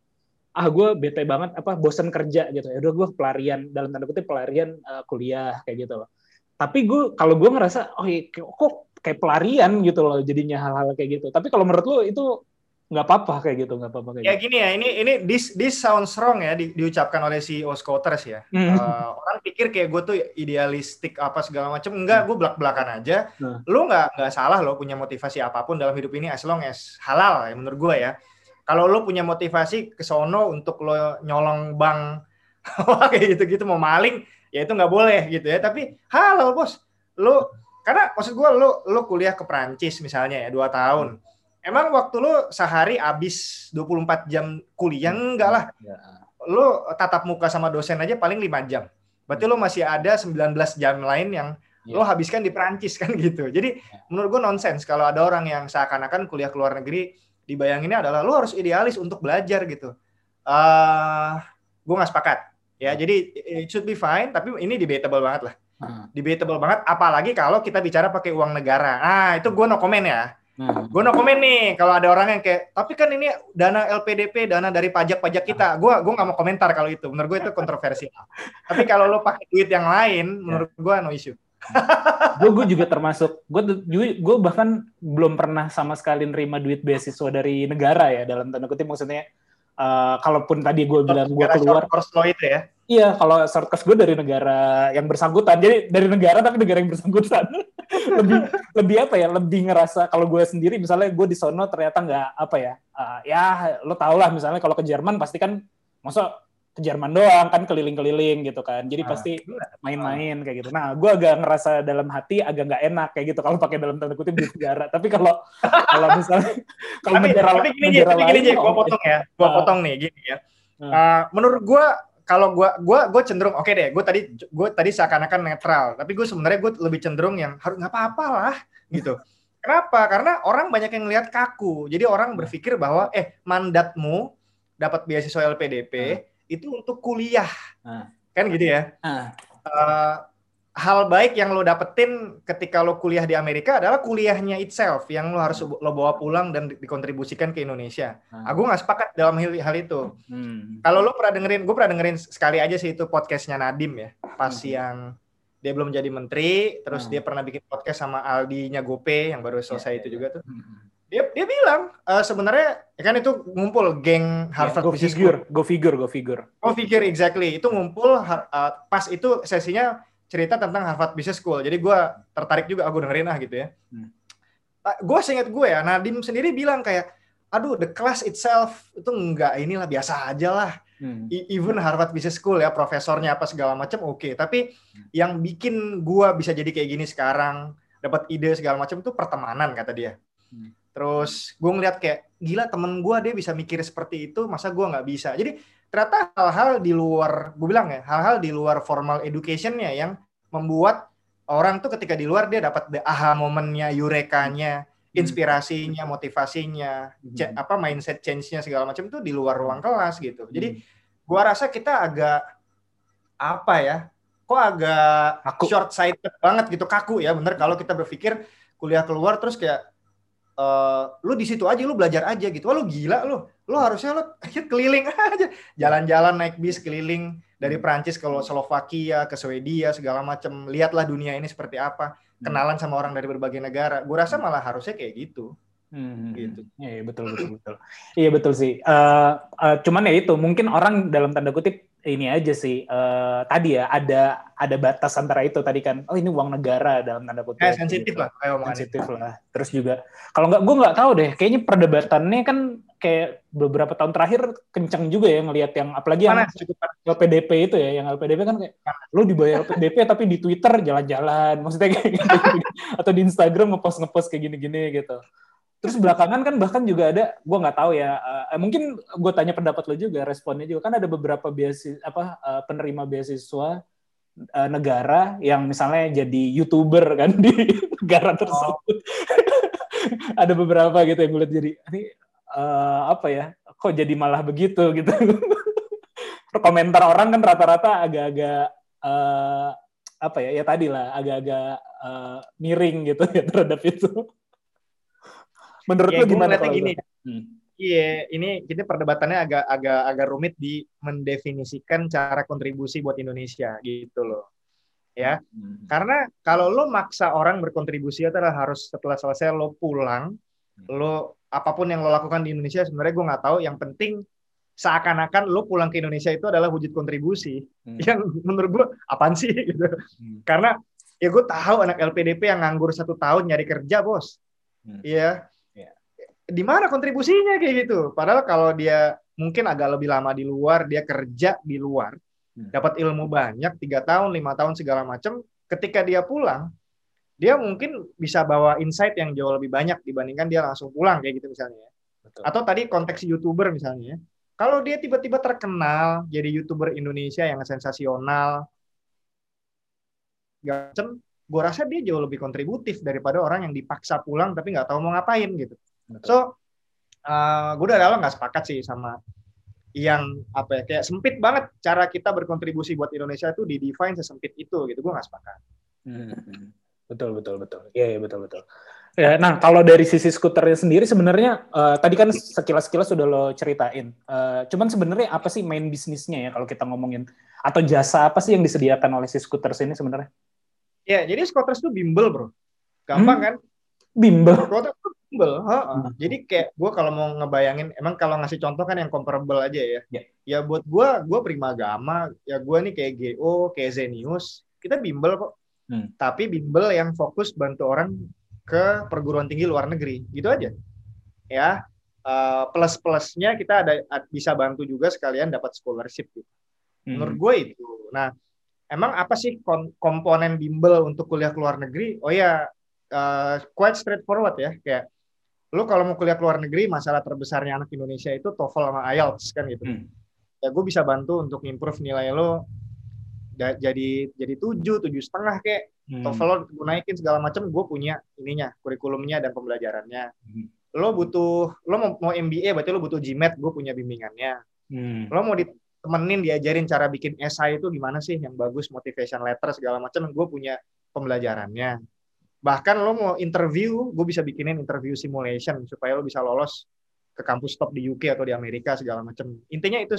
ah gue bete banget apa bosan kerja gitu ya udah gue pelarian dalam tanda kutip pelarian uh, kuliah kayak gitu loh tapi gue kalau gue ngerasa oh iya, kok kayak pelarian gitu loh jadinya hal-hal kayak gitu tapi kalau menurut lo itu nggak apa-apa kayak gitu nggak apa-apa kayak Ya gitu. gini ya, ini ini this this sounds wrong ya di- diucapkan oleh CEO Scotters ya. Hmm. Eh, orang pikir kayak gue tuh idealistik apa segala macam. Enggak, gue belak-belakan aja. Hmm. Lu nggak nggak salah lo punya motivasi apa pun dalam hidup ini as long as halal ya menurut gue ya. Kalau lo punya motivasi ke sono untuk lo nyolong bank kayak gitu-gitu mau maling, ya itu nggak boleh gitu ya. Tapi halal bos, lo karena maksud gue lo lo kuliah ke Prancis misalnya ya dua tahun. Emang waktu lo sehari habis 24 jam kuliah enggak lah Ya. lo tatap muka sama dosen aja paling 5 jam. Berarti lo masih ada 19 jam lain yang lo habiskan di Perancis kan gitu. Jadi menurut gue nonsens kalau ada orang yang seakan-akan kuliah ke luar negeri dibayanginnya adalah lo harus idealis untuk belajar gitu. eh gue nggak sepakat. Ya, jadi it should be fine, tapi ini debatable banget lah. Ah. Debatable banget, apalagi kalau kita bicara pakai uang negara. Ah, itu gue no comment ya. Nah, Gue no comment nih kalau ada orang yang kayak, tapi kan ini dana LPDP, dana dari pajak-pajak kita. Gue gua nggak mau komentar kalau itu. Menurut gue itu kontroversial. tapi kalau lo pakai duit yang lain, menurut gue no issue. gue gue juga termasuk gue gue bahkan belum pernah sama sekali nerima duit beasiswa dari negara ya dalam tanda kutip maksudnya eh, kalaupun tadi gue bilang gue keluar course lo itu ya. iya kalau course gue dari negara yang bersangkutan. Jadi dari negara tapi negara yang bersangkutan. Lebih lebih apa ya? Lebih ngerasa kalau gue sendiri misalnya gue di sono ternyata nggak apa ya? Eh, ya lo tau lah misalnya kalau ke Jerman pasti kan masa ke Jerman doang kan keliling-keliling gitu kan jadi Ah. pasti main-main kayak gitu. Nah, gue agak ngerasa dalam hati agak nggak enak kayak gitu kalau pakai dalam tanda kutip di negara. Tapi kalau kalau misalnya kalau Tapi, negara tapi gini, negara tapi gini, lain, gue potong ya. Gue Ah. potong nih, gini ya. Eh, menurut gue, kalau gue gue gue cenderung oke deh gue tadi gue tadi seakan-akan netral tapi gue sebenarnya gue lebih cenderung yang harus nggak apa-apa lah gitu kenapa karena orang banyak yang lihat kaku jadi orang berpikir bahwa eh mandatmu dapat beasiswa LPDP itu untuk kuliah Ah. kan gitu ya Ah. Eh, hal baik yang lo dapetin ketika lo kuliah di Amerika adalah kuliahnya itself yang lo harus lo bawa pulang dan di- dikontribusikan ke Indonesia. Ah. Aku nggak sepakat dalam hal, hal itu. Hmm. Kalau lo pernah dengerin, gue pernah dengerin sekali aja sih itu podcastnya Nadim ya, pas Hmm. yang dia belum jadi menteri, terus Hmm. dia pernah bikin podcast sama Aldi-nya Gope yang baru selesai Iya, itu iya. juga tuh. Hmm. Dia dia bilang eh, sebenarnya ya kan itu ngumpul geng Harvard go Business figure, School. go figure, go figure. Go figure exactly. Itu ngumpul eh, pas itu sesinya cerita tentang Harvard Business School. Jadi gue tertarik juga aku dengerin ah gitu ya. Hmm. gue seingat gue ya, Nadim sendiri bilang kayak aduh the class itself itu nggak inilah biasa aja lah. Hmm. E- Even Harvard Business School ya profesornya apa segala macam oke, tapi yang bikin gua bisa jadi kayak gini sekarang, dapat ide segala macam itu pertemanan kata dia. Hmm. Terus gue ngeliat kayak gila temen gua dia bisa mikir seperti itu, masa gua nggak bisa. Jadi ternyata hal-hal di luar, gue bilang ya, hal-hal di luar formal educationnya yang membuat orang tuh ketika di luar dia dapat the aha momennya, yurekanya, inspirasinya, motivasinya, Hmm. apa mindset change-nya segala macam tuh di luar ruang kelas gitu. Jadi gua rasa kita agak apa ya? Kok agak short sighted banget gitu, kaku ya, bener kalau kita berpikir kuliah keluar terus kayak eh lu di situ aja lu belajar aja gitu. Wah, lu gila lu. Lu harusnya lu keliling aja, jalan-jalan naik bis keliling dari Prancis ke Slovakia, ke Swedia segala macam. Lihatlah dunia ini seperti apa. Kenalan sama orang dari berbagai negara. Gue rasa malah harusnya kayak gitu. Hmm, Gitu. Iya iya, betul betul betul. Iya betul sih. Eh, eh, cuman ya itu mungkin orang dalam tanda kutip ini aja sih. eh, tadi ya ada ada batas antara itu tadi kan. Oh ini uang negara dalam tanda kutip. Eh, sensitif gitu. lah kayak. Sensitif lah. Terus juga kalau nggak gue nggak tahu deh. Kayaknya perdebatannya kan kayak beberapa tahun terakhir kencang juga ya ngelihat yang apalagi yang Panas, cukup. LPDP itu ya, yang LPDP kan kayak lu dibayar LPDP tapi di Twitter jalan-jalan, maksudnya kayak gitu, atau di Instagram ngepost ngepost kayak gini-gini gitu. Terus belakangan kan bahkan juga ada, gua nggak tahu ya, eh, mungkin gue tanya pendapat lo juga, responnya juga kan ada beberapa beasiswa apa eh, penerima beasiswa eh, negara yang misalnya jadi youtuber kan di negara tersebut. ada beberapa gitu yang gue lihat jadi ini eh, apa ya, kok jadi malah begitu gitu. komentar orang kan rata-rata agak-agak eh, apa ya ya tadi lah agak-agak eh, miring gitu ya terhadap itu. Menurut Ya, lu gimana kalau gini. Hmm. Iya, ini kita perdebatannya agak agak agak rumit di mendefinisikan cara kontribusi buat Indonesia gitu loh. Ya, Hmm. karena kalau lo maksa orang berkontribusi adalah harus setelah selesai lo pulang, lo apa pun yang lo lakukan di Indonesia sebenarnya gue nggak tahu. Yang penting seakan-akan lo pulang ke Indonesia itu adalah wujud kontribusi. Hmm. Yang menurut gue apaan sih gitu. Hmm. Karena ya gue tahu anak LPDP yang nganggur satu tahun nyari kerja bos. Hmm. Iya. Di mana kontribusinya kayak gitu? Padahal kalau dia mungkin agak lebih lama di luar, dia kerja di luar, Hmm. dapat ilmu banyak tiga tahun, lima tahun segala macam. Ketika dia pulang, dia mungkin bisa bawa insight yang jauh lebih banyak dibandingkan dia langsung pulang kayak gitu misalnya. ya. Betul. Atau tadi konteks youtuber misalnya. ya. Kalau dia tiba-tiba terkenal jadi youtuber Indonesia yang sensasional, macam, gue rasa dia jauh lebih kontributif daripada orang yang dipaksa pulang tapi nggak tahu mau ngapain gitu. So, gue udah awal nggak sepakat sih sama yang apa ya kayak sempit banget cara kita berkontribusi buat Indonesia itu di define sesempit itu gitu gue nggak sepakat. Hmm. Betul betul betul. Iya iya betul betul. Ya, nah kalau dari sisi skuternya sendiri sebenarnya eh, tadi kan sekilas-sekilas sudah lo ceritain. Eh, cuman sebenarnya apa sih main bisnisnya ya kalau kita ngomongin atau jasa apa sih yang disediakan oleh si skuter ini sebenarnya? Ya jadi scooters tuh bimbel bro, gampang Hmm. kan? Bimbel. Scooters bimbel. heeh. Hmm. Jadi kayak gue kalau mau ngebayangin, emang kalau ngasih contoh kan yang comparable aja ya. Ya. Ya buat gue, gue Prima Gama, ya gue nih kayak GO, kayak Zenius, kita bimbel kok. Hmm. Tapi bimbel yang fokus bantu orang ke perguruan tinggi luar negeri, gitu aja. Ya, eh, plus-plusnya kita ada bisa bantu juga sekalian dapat scholarship. Gitu. Hmm. Menurut gue itu. Nah, emang apa sih komponen bimbel untuk kuliah ke luar negeri? Oh ya, eh, quite straightforward ya. Kayak lu kalau mau kuliah ke luar negeri, masalah terbesarnya anak Indonesia itu TOEFL sama IELTS kan gitu. Hmm. Ya gue bisa bantu untuk improve nilai lo jadi jadi tujuh, tujuh setengah kayak Hmm. TOEFL lo gue naikin segala macam. Gue punya ininya, kurikulumnya dan pembelajarannya. Hmm. Lo butuh, lo mau, mau MBA berarti lo butuh GMAT, gue punya bimbingannya Hmm. lo mau ditemenin diajarin cara bikin esai itu gimana sih yang bagus motivation letter segala macam gue punya pembelajarannya bahkan lo mau interview gue bisa bikinin interview simulation supaya lo bisa lolos ke kampus top di UK atau di Amerika segala macam intinya itu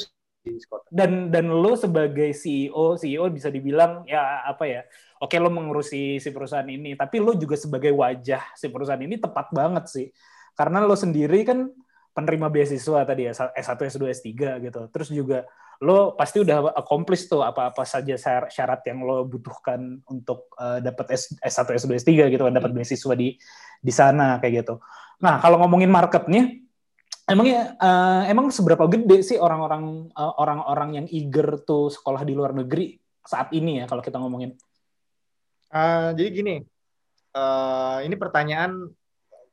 Scott. Dan dan lo sebagai CEO CEO bisa dibilang ya apa ya oke lo mengurusi si perusahaan ini tapi lo juga sebagai wajah si perusahaan ini tepat banget sih. Karena lo sendiri kan penerima beasiswa tadi ya S1 S2 S3 gitu. Terus juga lo pasti udah accomplish tuh apa-apa saja syar- syarat yang lo butuhkan untuk uh, dapat S, S1 S2 S3 gitu kan dapat beasiswa di di sana kayak gitu nah kalau ngomongin marketnya Emangnya eh, emang seberapa gede sih orang-orang eh, orang-orang yang eager tuh sekolah di luar negeri saat ini ya kalau kita ngomongin? Eh, jadi gini, eh, ini pertanyaan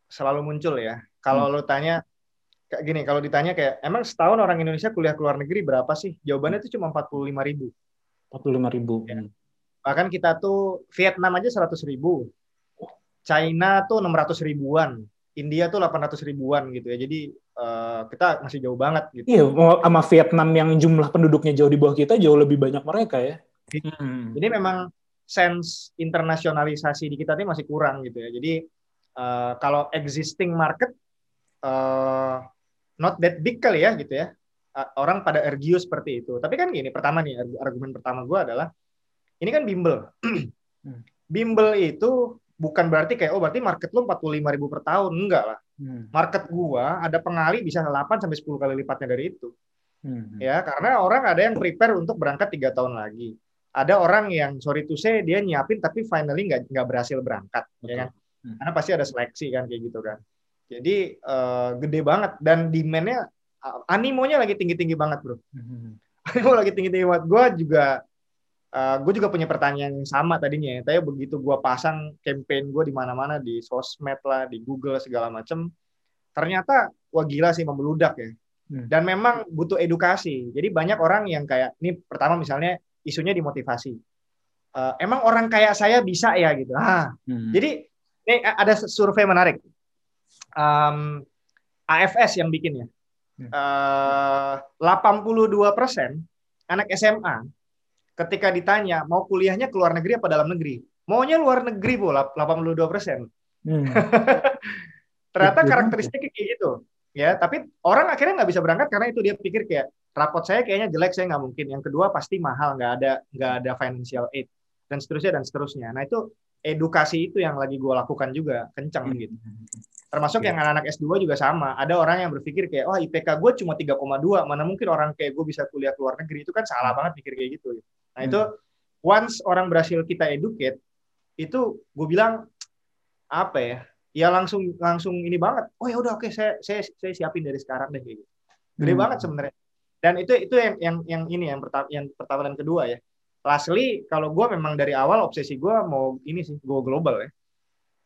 selalu muncul ya. Kalau lo tanya kayak gini, kalau ditanya kayak emang setahun orang Indonesia kuliah ke luar negeri berapa sih? Jawabannya itu cuma 45 ribu. 45 ribu. Ya. Bahkan kita tuh Vietnam aja 100 ribu. China tuh 600 ribuan. India tuh 800 ribuan gitu ya. Jadi eh, kita masih jauh banget gitu. Iya, sama Vietnam yang jumlah penduduknya jauh di bawah kita jauh lebih banyak mereka ya. Hmm. Jadi memang sense internasionalisasi di kita ini masih kurang gitu ya. Jadi eh, kalau existing market eh, not that big kali ya gitu ya. Orang pada argue seperti itu. Tapi kan gini, pertama nih arg- argumen pertama gue adalah ini kan bimbel. Hmm. bimbel itu bukan berarti kayak oh berarti market lu 45 ribu per tahun enggak lah. Hmm. Market gua ada pengali bisa 8 sampai 10 kali lipatnya dari itu. Hmm. ya karena orang ada yang prepare untuk berangkat tiga tahun lagi ada orang yang sorry to say dia nyiapin tapi finally nggak nggak berhasil berangkat Betul. ya kan karena pasti ada seleksi kan kayak gitu kan jadi eh, gede banget dan demandnya eh, animonya lagi tinggi tinggi banget bro Hmm. animo lagi tinggi tinggi banget gue juga gue juga punya pertanyaan yang sama tadinya ya tapi begitu gue pasang campaign gue di mana mana di sosmed lah di Google segala macem ternyata wah gila sih membeludak ya Hmm. dan memang butuh edukasi. Jadi banyak orang yang kayak ini pertama misalnya isunya dimotivasi. Eh, emang orang kayak saya bisa ya gitu. Ah, Hmm. jadi ini ada survei menarik. Em, AFS yang bikin ya. Hmm. Eh, 82% anak SMA ketika ditanya mau kuliahnya ke luar negeri apa dalam negeri, maunya luar negeri bu, 82%. Hmm. Ternyata Betul. karakteristiknya kayak gitu. Ya, tapi orang akhirnya nggak bisa berangkat karena itu dia pikir kayak rapot saya kayaknya jelek, saya nggak mungkin. Yang kedua pasti mahal, nggak ada nggak ada financial aid dan seterusnya dan seterusnya. Nah itu edukasi itu yang lagi gue lakukan juga kencang gitu. Termasuk Iya. yang anak-anak S2 juga sama. Ada orang yang berpikir kayak, wah IPK gue cuma 3,2, mana mungkin orang kayak gue bisa kuliah ke luar negeri. Itu kan salah banget pikir kayak gitu. Nah itu once orang berhasil kita educate, itu gue bilang apa ya? Ya langsung langsung ini banget. Oh ya udah oke saya saya saya siapin dari sekarang deh kayak gitu. Gede Hmm. banget sebenarnya. Dan itu itu yang yang yang ini yang pertama yang pertama dan kedua ya. Lastly kalau gue memang dari awal obsesi gue mau ini sih go global ya.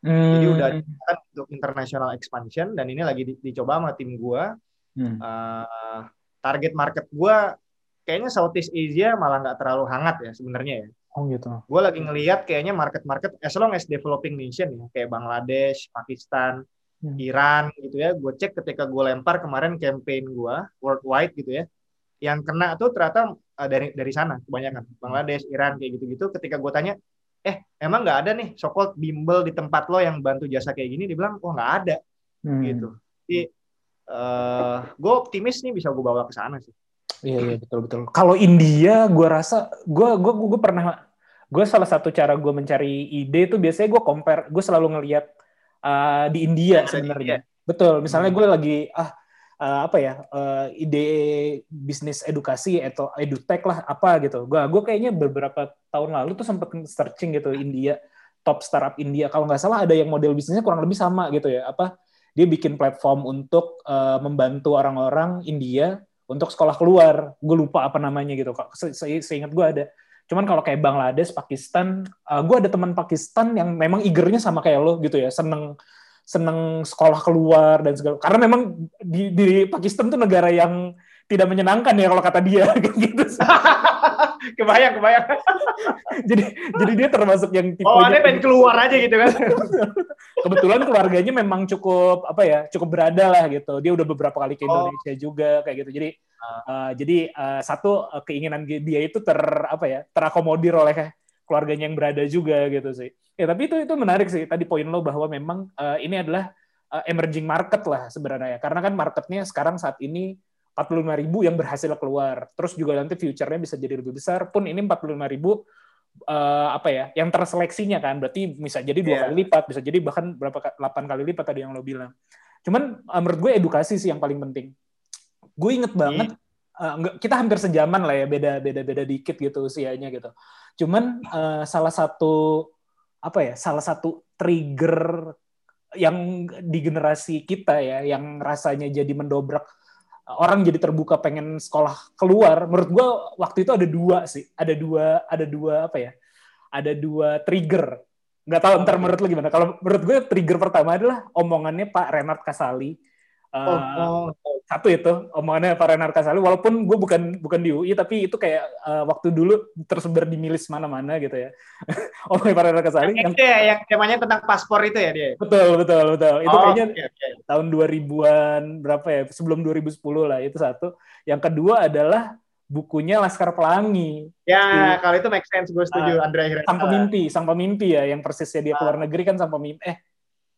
Hmm. Jadi udah kan untuk international expansion dan ini lagi di- dicoba sama tim gua. Hmm. Eh, target market gua kayaknya Southeast Asia malah nggak terlalu hangat ya sebenarnya ya. Oh gitu. Gue lagi ngelihat kayaknya market-market as long as developing nation ya kayak Bangladesh, Pakistan, Hmm. Iran gitu ya. Gue cek ketika gue lempar kemarin campaign gua worldwide gitu ya. Yang kena tuh ternyata eh, dari dari sana kebanyakan Bangladesh, Iran kayak gitu-gitu. Ketika gue tanya, eh emang nggak ada nih so-called bimbel di tempat lo yang bantu jasa kayak gini? Dia bilang, oh nggak ada Hmm. gitu. Jadi eh gue optimis nih bisa gue bawa ke sana sih. Iya iya betul betul. Kalau India, gue rasa gue gue gue pernah gue salah satu cara gue mencari ide itu biasanya gue compare, gue selalu ngelihat uh, di India sebenarnya. Betul. Misalnya Hmm. gue lagi ah uh, apa ya uh, ide bisnis edukasi atau edutech lah apa gitu. Gue gue kayaknya beberapa tahun lalu tuh sempat searching gitu India top startup India. Kalau nggak salah ada yang model bisnisnya kurang lebih sama gitu ya. Apa dia bikin platform untuk uh, membantu orang-orang India untuk sekolah keluar. Gue lupa apa namanya gitu. Se se seingat gue ada. Cuman kalau kayak Bangladesh, Pakistan, uh, gue ada teman Pakistan yang memang eagernya sama kayak lo gitu ya, seneng seneng sekolah keluar dan segala. Karena memang di, di Pakistan tuh negara yang tidak menyenangkan ya kalau kata dia gitu. kebayang, kebayang. jadi jadi dia termasuk yang tipe Oh, aneh pengen keluar aja gitu kan. kebetulan keluarganya memang cukup apa ya cukup berada lah gitu dia udah beberapa kali ke Oh. Indonesia juga kayak gitu jadi uh, jadi uh, satu uh, keinginan dia itu ter apa ya terakomodir oleh keluarganya yang berada juga gitu sih ya tapi itu itu menarik sih tadi poin lo bahwa memang uh, ini adalah uh, emerging market lah sebenarnya karena kan marketnya sekarang saat ini 45 ribu yang berhasil keluar. Terus juga nanti future-nya bisa jadi lebih besar. Pun ini 45 ribu eh, apa ya yang terseleksinya kan. Berarti bisa jadi dua Iya. kali lipat bisa jadi bahkan berapa ka- 8 kali lipat tadi yang lo bilang. Cuman eh, menurut gue edukasi sih yang paling penting. Gue inget banget eh, nggak- kita hampir sejaman lah ya beda beda beda dikit gitu usianya gitu. Cuman eh, salah satu apa ya salah satu trigger yang di generasi kita ya, yang rasanya jadi mendobrak orang jadi terbuka pengen sekolah keluar. Menurut gue waktu itu ada dua sih, ada dua, ada dua apa ya? Ada dua trigger. Nggak tahu ntar menurut lu gimana. Kalau menurut gue trigger pertama adalah omongannya Pak Renard Kasali. Uh, Oh, oh, satu itu omongannya Pak Renard Kasali walaupun gue bukan bukan di UI tapi itu kayak uh, waktu dulu tersebar di milis mana-mana gitu ya omongan Pak Renard Kasali yang yang itu ya, yang temanya tentang paspor itu ya dia. betul betul betul itu Oh, kayaknya oke, oke. tahun 2000-an berapa ya sebelum 2010 lah itu satu yang kedua adalah bukunya Laskar Pelangi Ya, kalau itu make sense, gue setuju. Ah, Andrea Hirata. sang pemimpi sang pemimpi ya yang persisnya dia keluar negeri kan sang pemimpi eh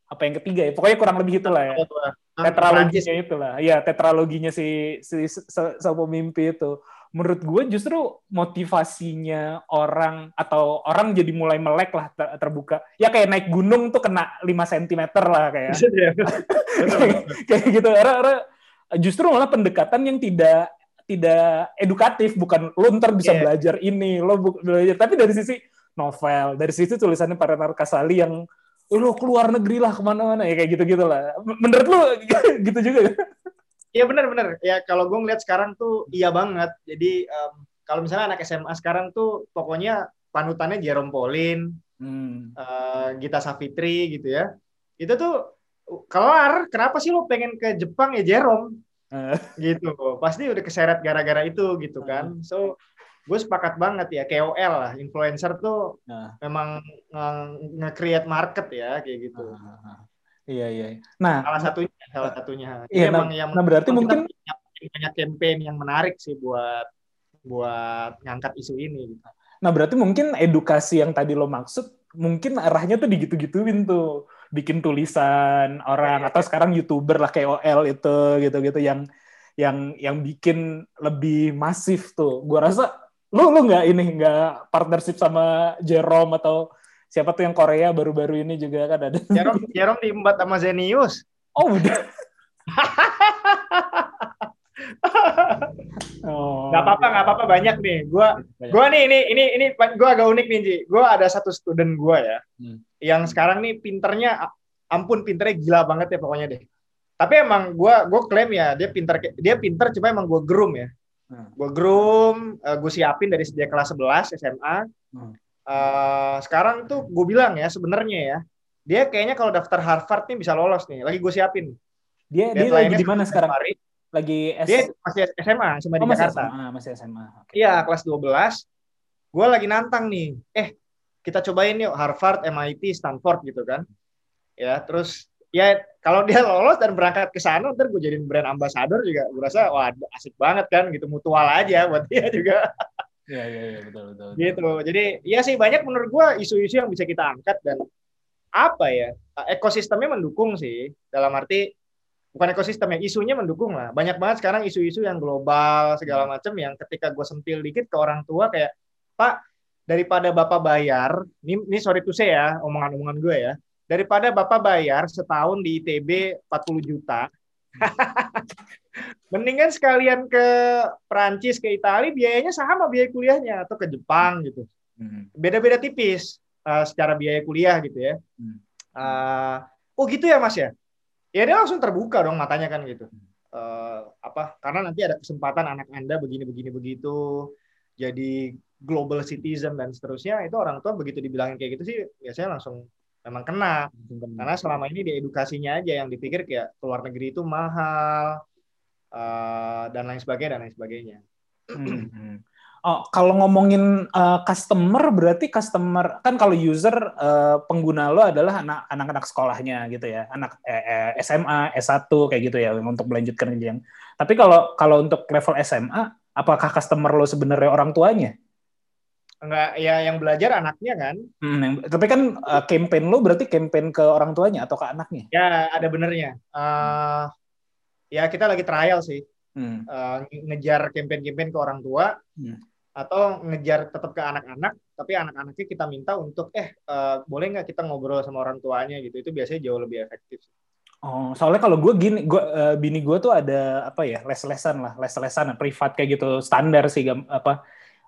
apa yang ketiga ya? Pokoknya kurang lebih itulah ya. Tuh. tetraloginya Prancis. itulah. Ya tetraloginya si si sang pemimpi itu. Menurut gue justru motivasinya orang atau orang jadi mulai melek lah ter- terbuka. Ya kayak naik gunung tuh kena 5 cm lah kayak. Kayak gitu. Orang, justru malah pendekatan yang tidak tidak edukatif. Bukan lo ntar bisa Iya. belajar ini lo belajar. Tapi dari sisi novel dari sisi tulisannya para Kasali yang "Eh, lo keluar negeri lah ke mana-mana ya kayak gitu gitu lah menurut lo gitu juga kan? Iya benar-benar. Ya kalau gue ngeliat sekarang tuh iya banget. Jadi em, kalau misalnya anak SMA sekarang tuh pokoknya panutannya Jerome Pauline, Hmm. eh, Gita Savitri gitu ya. Itu tuh kelar. Kenapa sih lo pengen ke Jepang ya Jerome? Eh. gitu. Pasti udah keseret gara-gara itu gitu kan. So gue sepakat banget ya KOL lah, influencer tuh Nah. memang nge- nge-create market ya kayak gitu. Iya iya. Nah, Salah satunya, salah satunya. Iya, Ini emang yang nah berarti mungkin punya banyak campaign yang menarik sih buat buat ngangkat isu ini. gitu. Nah, berarti mungkin edukasi yang tadi lo maksud, mungkin arahnya tuh digitu-gituin tuh. Bikin tulisan orang, atau sekarang YouTuber lah, KOL itu, gitu-gitu, yang yang yang bikin lebih masif tuh. Gua rasa, lu lu nggak ini, nggak partnership sama Jerome atau siapa tuh yang Korea baru-baru ini juga kan ada. Jerome, Jerome diembat sama Zenius. Oh, udah. oh, Gak apa-apa, gak apa-apa banyak nih. Gua gua nih ini ini ini gua agak unik nih Ji. Gua ada satu student gua ya. Hmm. Yang sekarang nih pinternya ampun pinternya gila banget ya pokoknya deh. Tapi emang gua gua klaim ya dia pinter dia pinter cuma emang gua groom ya. Hmm. Gua groom, eh, gua siapin dari sejak kelas 11 SMA. Hmm. Eh, sekarang tuh gue bilang ya sebenarnya ya dia kayaknya kalau daftar Harvard nih bisa lolos nih. Lagi gue siapin. Dia dia lagi di mana sekarang? Februari. Lagi S Dia masih SMA, SMA Oh, di masih Jakarta. SMA, masih SMA. Iya, kelas 12. Gue lagi nantang nih. Eh, kita cobain yuk Harvard, MIT, Stanford gitu kan. Ya, terus ya kalau dia lolos dan berangkat ke sana ntar gue jadiin brand ambassador juga gue rasa wah asik banget kan gitu. Mutual aja buat dia juga. Iya, iya, iya, betul, betul. betul. gitu. Jadi ya sih banyak menurut gue isu-isu yang bisa kita angkat dan apa ya ekosistemnya mendukung sih. Dalam arti bukan ekosistem ya isunya mendukung lah. Banyak banget sekarang isu-isu yang global segala macam yang ketika gue sentil dikit ke orang tua kayak pak daripada bapak bayar ini, ini sorry to say ya omongan-omongan gue ya daripada bapak bayar setahun di ITB 40 juta mendingan sekalian ke Prancis ke Italia biayanya sama biaya kuliahnya atau ke Jepang gitu Hmm. beda-beda tipis uh, secara biaya kuliah gitu ya. Uh, oh gitu ya mas ya? Ya dia langsung terbuka dong matanya kan gitu. Uh, apa? Karena nanti ada kesempatan anak anda begini begini begitu jadi global citizen dan seterusnya itu orang tua begitu dibilangin kayak gitu sih biasanya langsung memang kena karena selama ini di edukasinya aja yang dipikir kayak keluar negeri itu mahal uh, dan lain sebagainya dan lain sebagainya. Hmm, hmm. Oh, kalau ngomongin uh, customer berarti customer kan kalau user uh, pengguna lo adalah anak anak-anak sekolahnya gitu ya, anak eh, eh, SMA, S1 kayak gitu ya untuk melanjutkan jenjang. Tapi kalau kalau untuk level SMA, apakah customer lo sebenarnya orang tuanya? Enggak ya yang belajar anaknya kan Hmm, tapi kan uh, campaign lo berarti campaign ke orang tuanya atau ke anaknya? Ya, ada benernya. Eh, ya kita lagi trial sih, Hmm. Eh, ngejar campaign-campaign ke orang tua, Hmm. atau ngejar tetap ke anak-anak, tapi anak-anaknya kita minta untuk eh eh, boleh nggak kita ngobrol sama orang tuanya gitu. Itu biasanya jauh lebih efektif. Oh, soalnya kalau gue gini, gue eh, bini gue tuh ada apa ya les-lesan lah, les-lesan privat kayak gitu, standar sih, gam- apa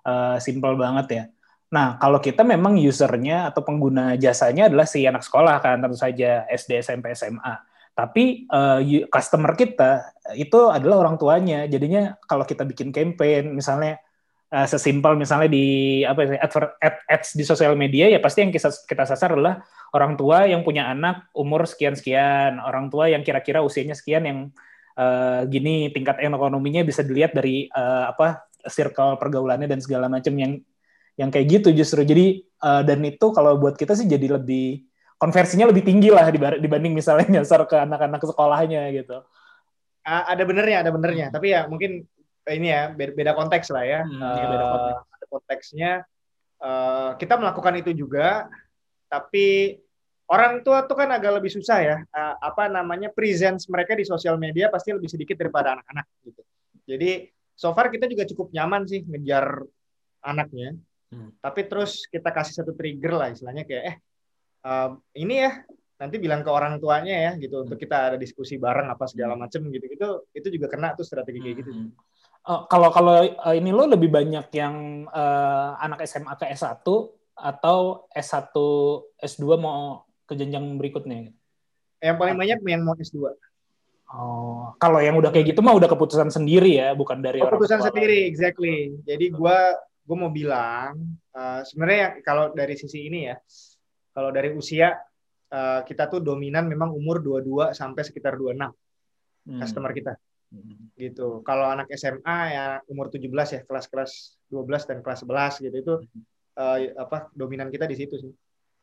eh, simple banget ya. Nah, kalau kita memang usernya atau pengguna jasanya adalah si anak sekolah kan, tentu saja SD, SMP, SMA. Tapi uh, customer kita itu adalah orang tuanya. Jadinya kalau kita bikin campaign, misalnya uh, sesimpel misalnya di apa ya, adver, ad, ads di sosial media, ya pasti yang kita, kita sasar adalah orang tua yang punya anak umur sekian sekian, orang tua yang kira-kira usianya sekian yang uh, gini tingkat ekonominya bisa dilihat dari uh, apa circle pergaulannya dan segala macam yang yang kayak gitu justru. Jadi uh, dan itu kalau buat kita sih jadi lebih konversinya lebih tinggi lah dibanding misalnya nyasar ke anak-anak sekolahnya gitu. Ada benernya ada benernya. Tapi ya mungkin ini ya beda, konteks lah ya, hmm, uh, beda konteks. ada konteksnya. Uh, kita melakukan itu juga. Tapi orang tua tuh kan agak lebih susah ya. Uh, apa namanya presence mereka di sosial media pasti lebih sedikit daripada anak-anak gitu. Jadi so far kita juga cukup nyaman sih ngejar anaknya Hmm. Tapi terus kita kasih satu trigger lah istilahnya kayak eh uh, ini ya nanti bilang ke orang tuanya ya gitu hmm. untuk kita ada diskusi bareng apa segala hmm. macem gitu gitu itu juga kena tuh strategi kayak gitu. Hmm. Uh, kalau kalau uh, ini lo lebih banyak yang uh, anak SMA ke S1 atau S1 S2 mau ke jenjang berikutnya? Yang paling banyak yang mau S2. Oh, kalau yang udah kayak gitu mah udah keputusan sendiri ya, bukan dari keputusan orang sendiri, exactly. Jadi gua gue mau bilang uh, sebenarnya kalau dari sisi ini ya kalau dari usia uh, kita tuh dominan memang umur 22 sampai sekitar 26 hmm. customer kita hmm. gitu kalau anak SMA ya umur 17 ya kelas-kelas 12 dan kelas 11 gitu itu uh, apa dominan kita di situ sih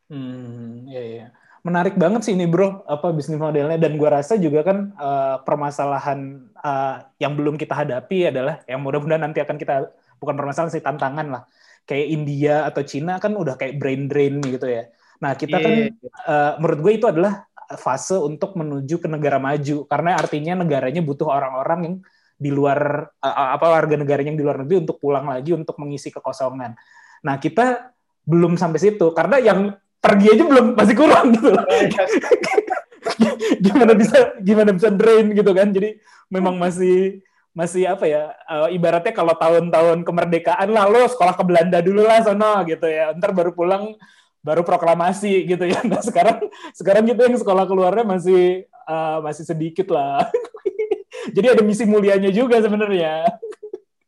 hmm ya ya menarik banget sih ini bro apa bisnis modelnya. Dan gue rasa juga kan uh, permasalahan uh, yang belum kita hadapi adalah yang mudah-mudahan nanti akan kita bukan permasalahan sih tantangan lah. Kayak India atau Cina kan udah kayak brain drain gitu ya. Nah kita yeah. kan uh, menurut gue itu adalah fase untuk menuju ke negara maju. Karena artinya negaranya butuh orang-orang yang di luar uh, apa warga negaranya yang di luar negeri untuk pulang lagi untuk mengisi kekosongan. Nah kita belum sampai situ. Karena yang pergi aja belum masih kurang gitu loh. gimana bisa gimana bisa drain gitu kan? Jadi memang masih masih apa ya uh, ibaratnya kalau tahun-tahun kemerdekaan lah lo sekolah ke Belanda dulu lah sono gitu ya. Ntar baru pulang baru proklamasi gitu ya. Nah sekarang sekarang gitu yang sekolah keluarnya masih uh, masih sedikit lah. Jadi ada misi mulianya juga sebenarnya.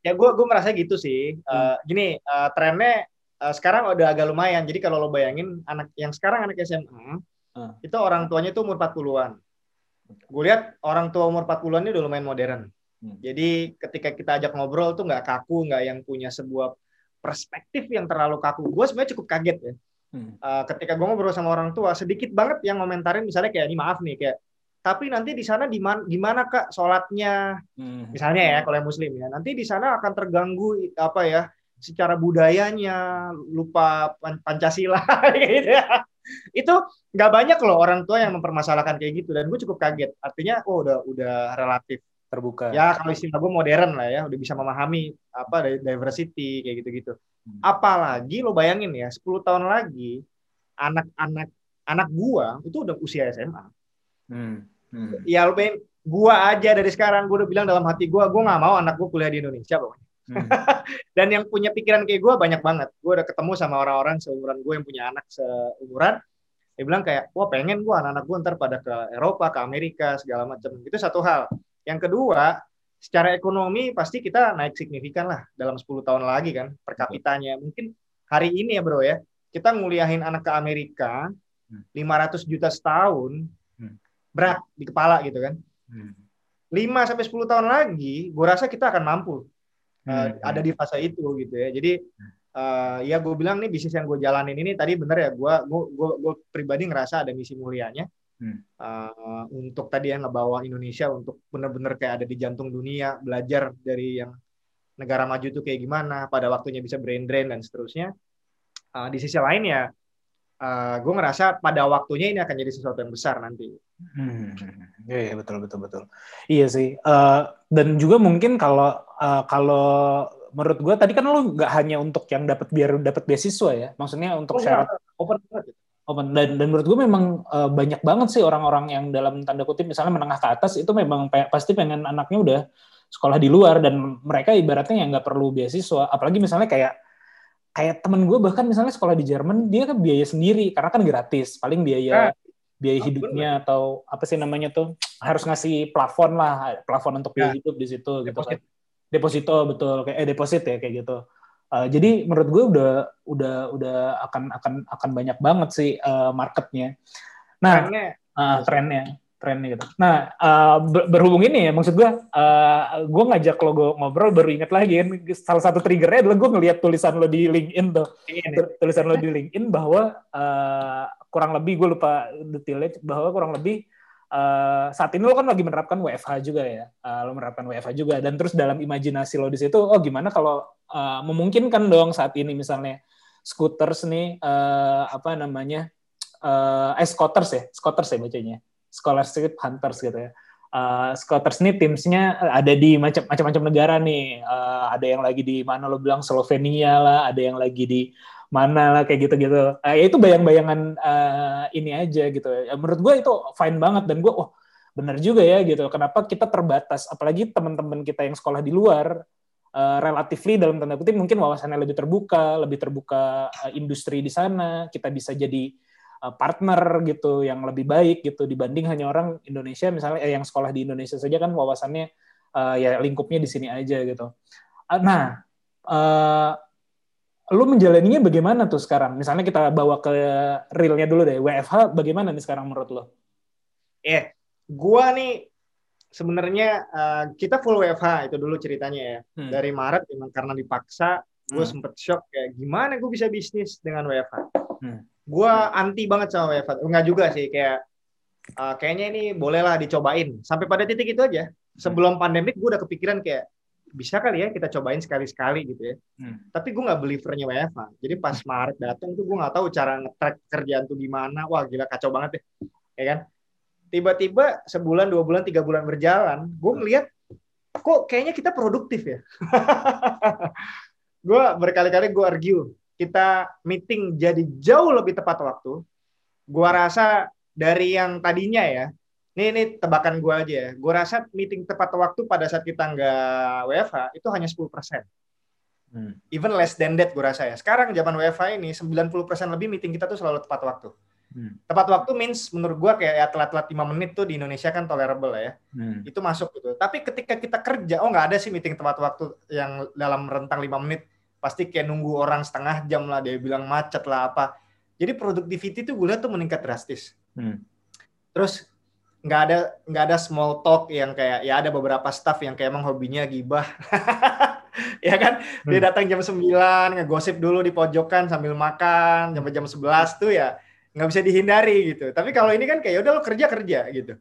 Ya gue gue merasa gitu sih. Uh, gini uh, trennya uh, sekarang udah agak lumayan jadi kalau lo bayangin anak yang sekarang anak SMA uh. itu orang tuanya tuh umur 40-an gue lihat orang tua umur 40-an ini udah lumayan modern Hmm. Jadi ketika kita ajak ngobrol tuh nggak kaku, nggak yang punya sebuah perspektif yang terlalu kaku. Gue sebenarnya cukup kaget ya. Hmm. Uh, ketika gue ngobrol sama orang tua, sedikit banget yang komentarin misalnya kayak ini maaf nih kayak tapi nanti di sana di mana kak sholatnya hmm. misalnya ya kalau yang muslim ya nanti di sana akan terganggu apa ya secara budayanya lupa pancasila gitu ya itu nggak banyak loh orang tua yang mempermasalahkan kayak gitu dan gue cukup kaget artinya oh udah udah relatif terbuka. Ya kalau istilah gue modern lah ya, udah bisa memahami apa diversity kayak gitu-gitu. Hmm. Apalagi lo bayangin ya, 10 tahun lagi anak-anak anak gua itu udah usia SMA. Hmm. Hmm. Ya lo bayangin, gua aja dari sekarang gua udah bilang dalam hati gua, gua nggak mau anak gua kuliah di Indonesia pokoknya. Hmm. Dan yang punya pikiran kayak gua banyak banget. Gua udah ketemu sama orang-orang seumuran gua yang punya anak seumuran. Dia bilang kayak, wah pengen gua anak-anak gua ntar pada ke Eropa, ke Amerika, segala macam. Itu satu hal. Yang kedua, secara ekonomi pasti kita naik signifikan lah dalam 10 tahun lagi kan per kapitanya. Mungkin hari ini ya bro ya, kita nguliahin anak ke Amerika 500 hmm. juta setahun hmm. berat di kepala gitu kan. 5 hmm. sampai 10 tahun lagi, gue rasa kita akan mampu uh, ada di fase itu gitu ya. Jadi uh, ya gue bilang nih bisnis yang gue jalanin ini tadi bener ya, gue gue pribadi ngerasa ada misi mulianya hmm. uh, untuk tadi yang ngebawa Indonesia untuk benar-benar kayak ada di jantung dunia belajar dari yang negara maju itu kayak gimana pada waktunya bisa brain drain dan seterusnya uh, di sisi lain ya uh, gue ngerasa pada waktunya ini akan jadi sesuatu yang besar nanti. Hmm. Iya, yeah, betul betul betul. Iya sih uh, dan juga mungkin kalau uh, kalau menurut gue tadi kan lo nggak hanya untuk yang dapat biar dapat beasiswa ya maksudnya untuk oh, syarat open banget open dan dan menurut gue memang uh, banyak banget sih orang-orang yang dalam tanda kutip misalnya menengah ke atas itu memang pe pasti pengen anaknya udah sekolah di luar dan mereka ibaratnya yang nggak perlu beasiswa. Apalagi misalnya kayak kayak temen gue bahkan misalnya sekolah di Jerman dia kan biaya sendiri karena kan gratis. Paling biaya biaya Oh, hidupnya atau apa sih namanya tuh harus ngasih plafon lah plafon untuk biaya Ya. hidup di situ gitu Deposit. kan deposito betul. Kayak eh deposit ya kayak gitu. Uh, jadi menurut gue udah udah udah akan akan akan banyak banget sih uh, marketnya. Nah Trennya Ah, trennya trennya gitu. Nah, uh, ber- berhubung ini ya, maksud gue, uh, gue ngajak lo go- ngobrol baru inget lagi kan, salah satu triggernya adalah gue ngeliat tulisan lo di LinkedIn tuh, ini. Tu- tulisan lo di LinkedIn bahwa uh, kurang lebih gue lupa detailnya, bahwa kurang lebih uh, saat ini lo kan lagi menerapkan WFH juga ya, uh, lo menerapkan WFH juga, dan terus dalam imajinasi lo di situ, oh gimana kalau uh, memungkinkan dong saat ini misalnya scooters nih, uh, apa namanya, uh, eh scooters ya, scooters ya bacanya, scholarship hunters gitu ya. Uh, Scotters nih timsnya ada di macam macam negara nih. Uh, ada yang lagi di mana lo bilang Slovenia lah, ada yang lagi di mana lah kayak gitu-gitu. Uh, ya itu bayang-bayangan uh, ini aja gitu. Ya, menurut gue itu fine banget dan gue oh bener juga ya gitu. Kenapa kita terbatas? Apalagi teman-teman kita yang sekolah di luar uh, relatively dalam tanda kutip mungkin wawasannya lebih terbuka, lebih terbuka uh, industri di sana. Kita bisa jadi partner gitu yang lebih baik gitu dibanding hanya orang Indonesia misalnya eh, yang sekolah di Indonesia saja kan wawasannya uh, ya lingkupnya di sini aja gitu. Uh, nah, uh, lu menjalaninya bagaimana tuh sekarang? Misalnya kita bawa ke realnya dulu deh. WFH bagaimana nih sekarang menurut lo? Eh, gua nih sebenarnya uh, kita full WFH itu dulu ceritanya ya. Hmm. Dari Maret memang karena dipaksa, gue Hmm. sempet shock kayak gimana gue bisa bisnis dengan WFH. Hmm. Gue anti banget sama WFH. Enggak juga sih kayak uh, kayaknya ini bolehlah dicobain. Sampai pada titik itu aja. Sebelum pandemik gue udah kepikiran kayak bisa kali ya kita cobain sekali-sekali gitu ya. Hmm. Tapi gue nggak believernya WFH. Jadi pas Maret datang tuh gue nggak tahu cara nge-track kerjaan tuh gimana. Wah gila kacau banget deh. Ya kan? Tiba-tiba sebulan, dua bulan, tiga bulan berjalan, gue ngeliat kok kayaknya kita produktif ya. gue berkali-kali gue argue kita meeting jadi jauh lebih tepat waktu. Gue rasa dari yang tadinya ya, ini ini tebakan gue aja ya. Gue rasa meeting tepat waktu pada saat kita nggak WFH itu hanya 10%. Hmm. Even less than that gue rasa ya. Sekarang zaman WFH ini 90% lebih meeting kita tuh selalu tepat waktu. Hmm. Tepat waktu means menurut gue kayak ya telat-telat 5 menit tuh di Indonesia kan tolerable lah ya. Hmm. Itu masuk gitu. Tapi ketika kita kerja, oh nggak ada sih meeting tepat waktu yang dalam rentang 5 menit. Pasti kayak nunggu orang setengah jam lah, dia bilang macet lah apa. Jadi productivity tuh gue lihat tuh meningkat drastis. Hmm. Terus nggak ada nggak ada small talk yang kayak ya ada beberapa staff yang kayak emang hobinya gibah. ya kan? Dia Hmm. datang jam 9, ngegosip dulu di pojokan sambil makan sampai jam 11 tuh ya nggak bisa dihindari gitu. Tapi kalau ini kan kayak "Ya udah lo kerja kerja gitu.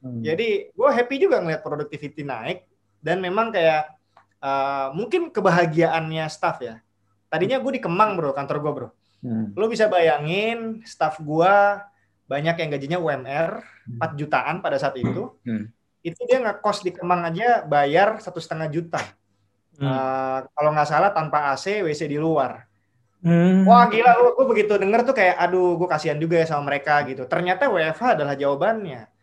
Hmm. Jadi gue happy juga ngeliat productivity naik dan memang kayak uh, mungkin kebahagiaannya staff ya. Tadinya gue di Kemang bro, kantor gue bro. Hmm. Lo bisa bayangin staff gue banyak yang gajinya UMR 4 jutaan pada saat itu. Hmm. Itu dia ngekos di Kemang aja bayar satu setengah juta. Hmm. Uh, kalau nggak salah tanpa AC, WC di luar. Hmm. Wah gila, gue begitu denger tuh kayak, aduh gue kasihan juga ya sama mereka gitu. Ternyata WFH adalah jawabannya.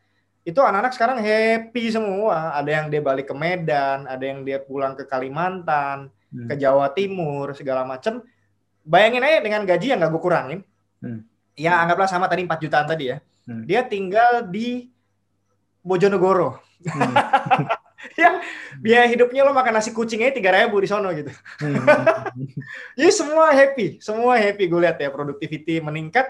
Itu anak-anak sekarang happy semua. Ada yang dia balik ke Medan, ada yang dia pulang ke Kalimantan, Hmm. ke Jawa Timur, segala macem. Bayangin aja dengan gaji yang gak gue kurangin. Hmm. Ya anggaplah sama tadi 4 jutaan tadi ya. Hmm. Dia tinggal di Bojonegoro. Hmm. yang biaya hidupnya lo makan nasi kucing aja tiga ribu di sono gitu. Hmm. Jadi semua happy, semua happy gue lihat ya productivity meningkat,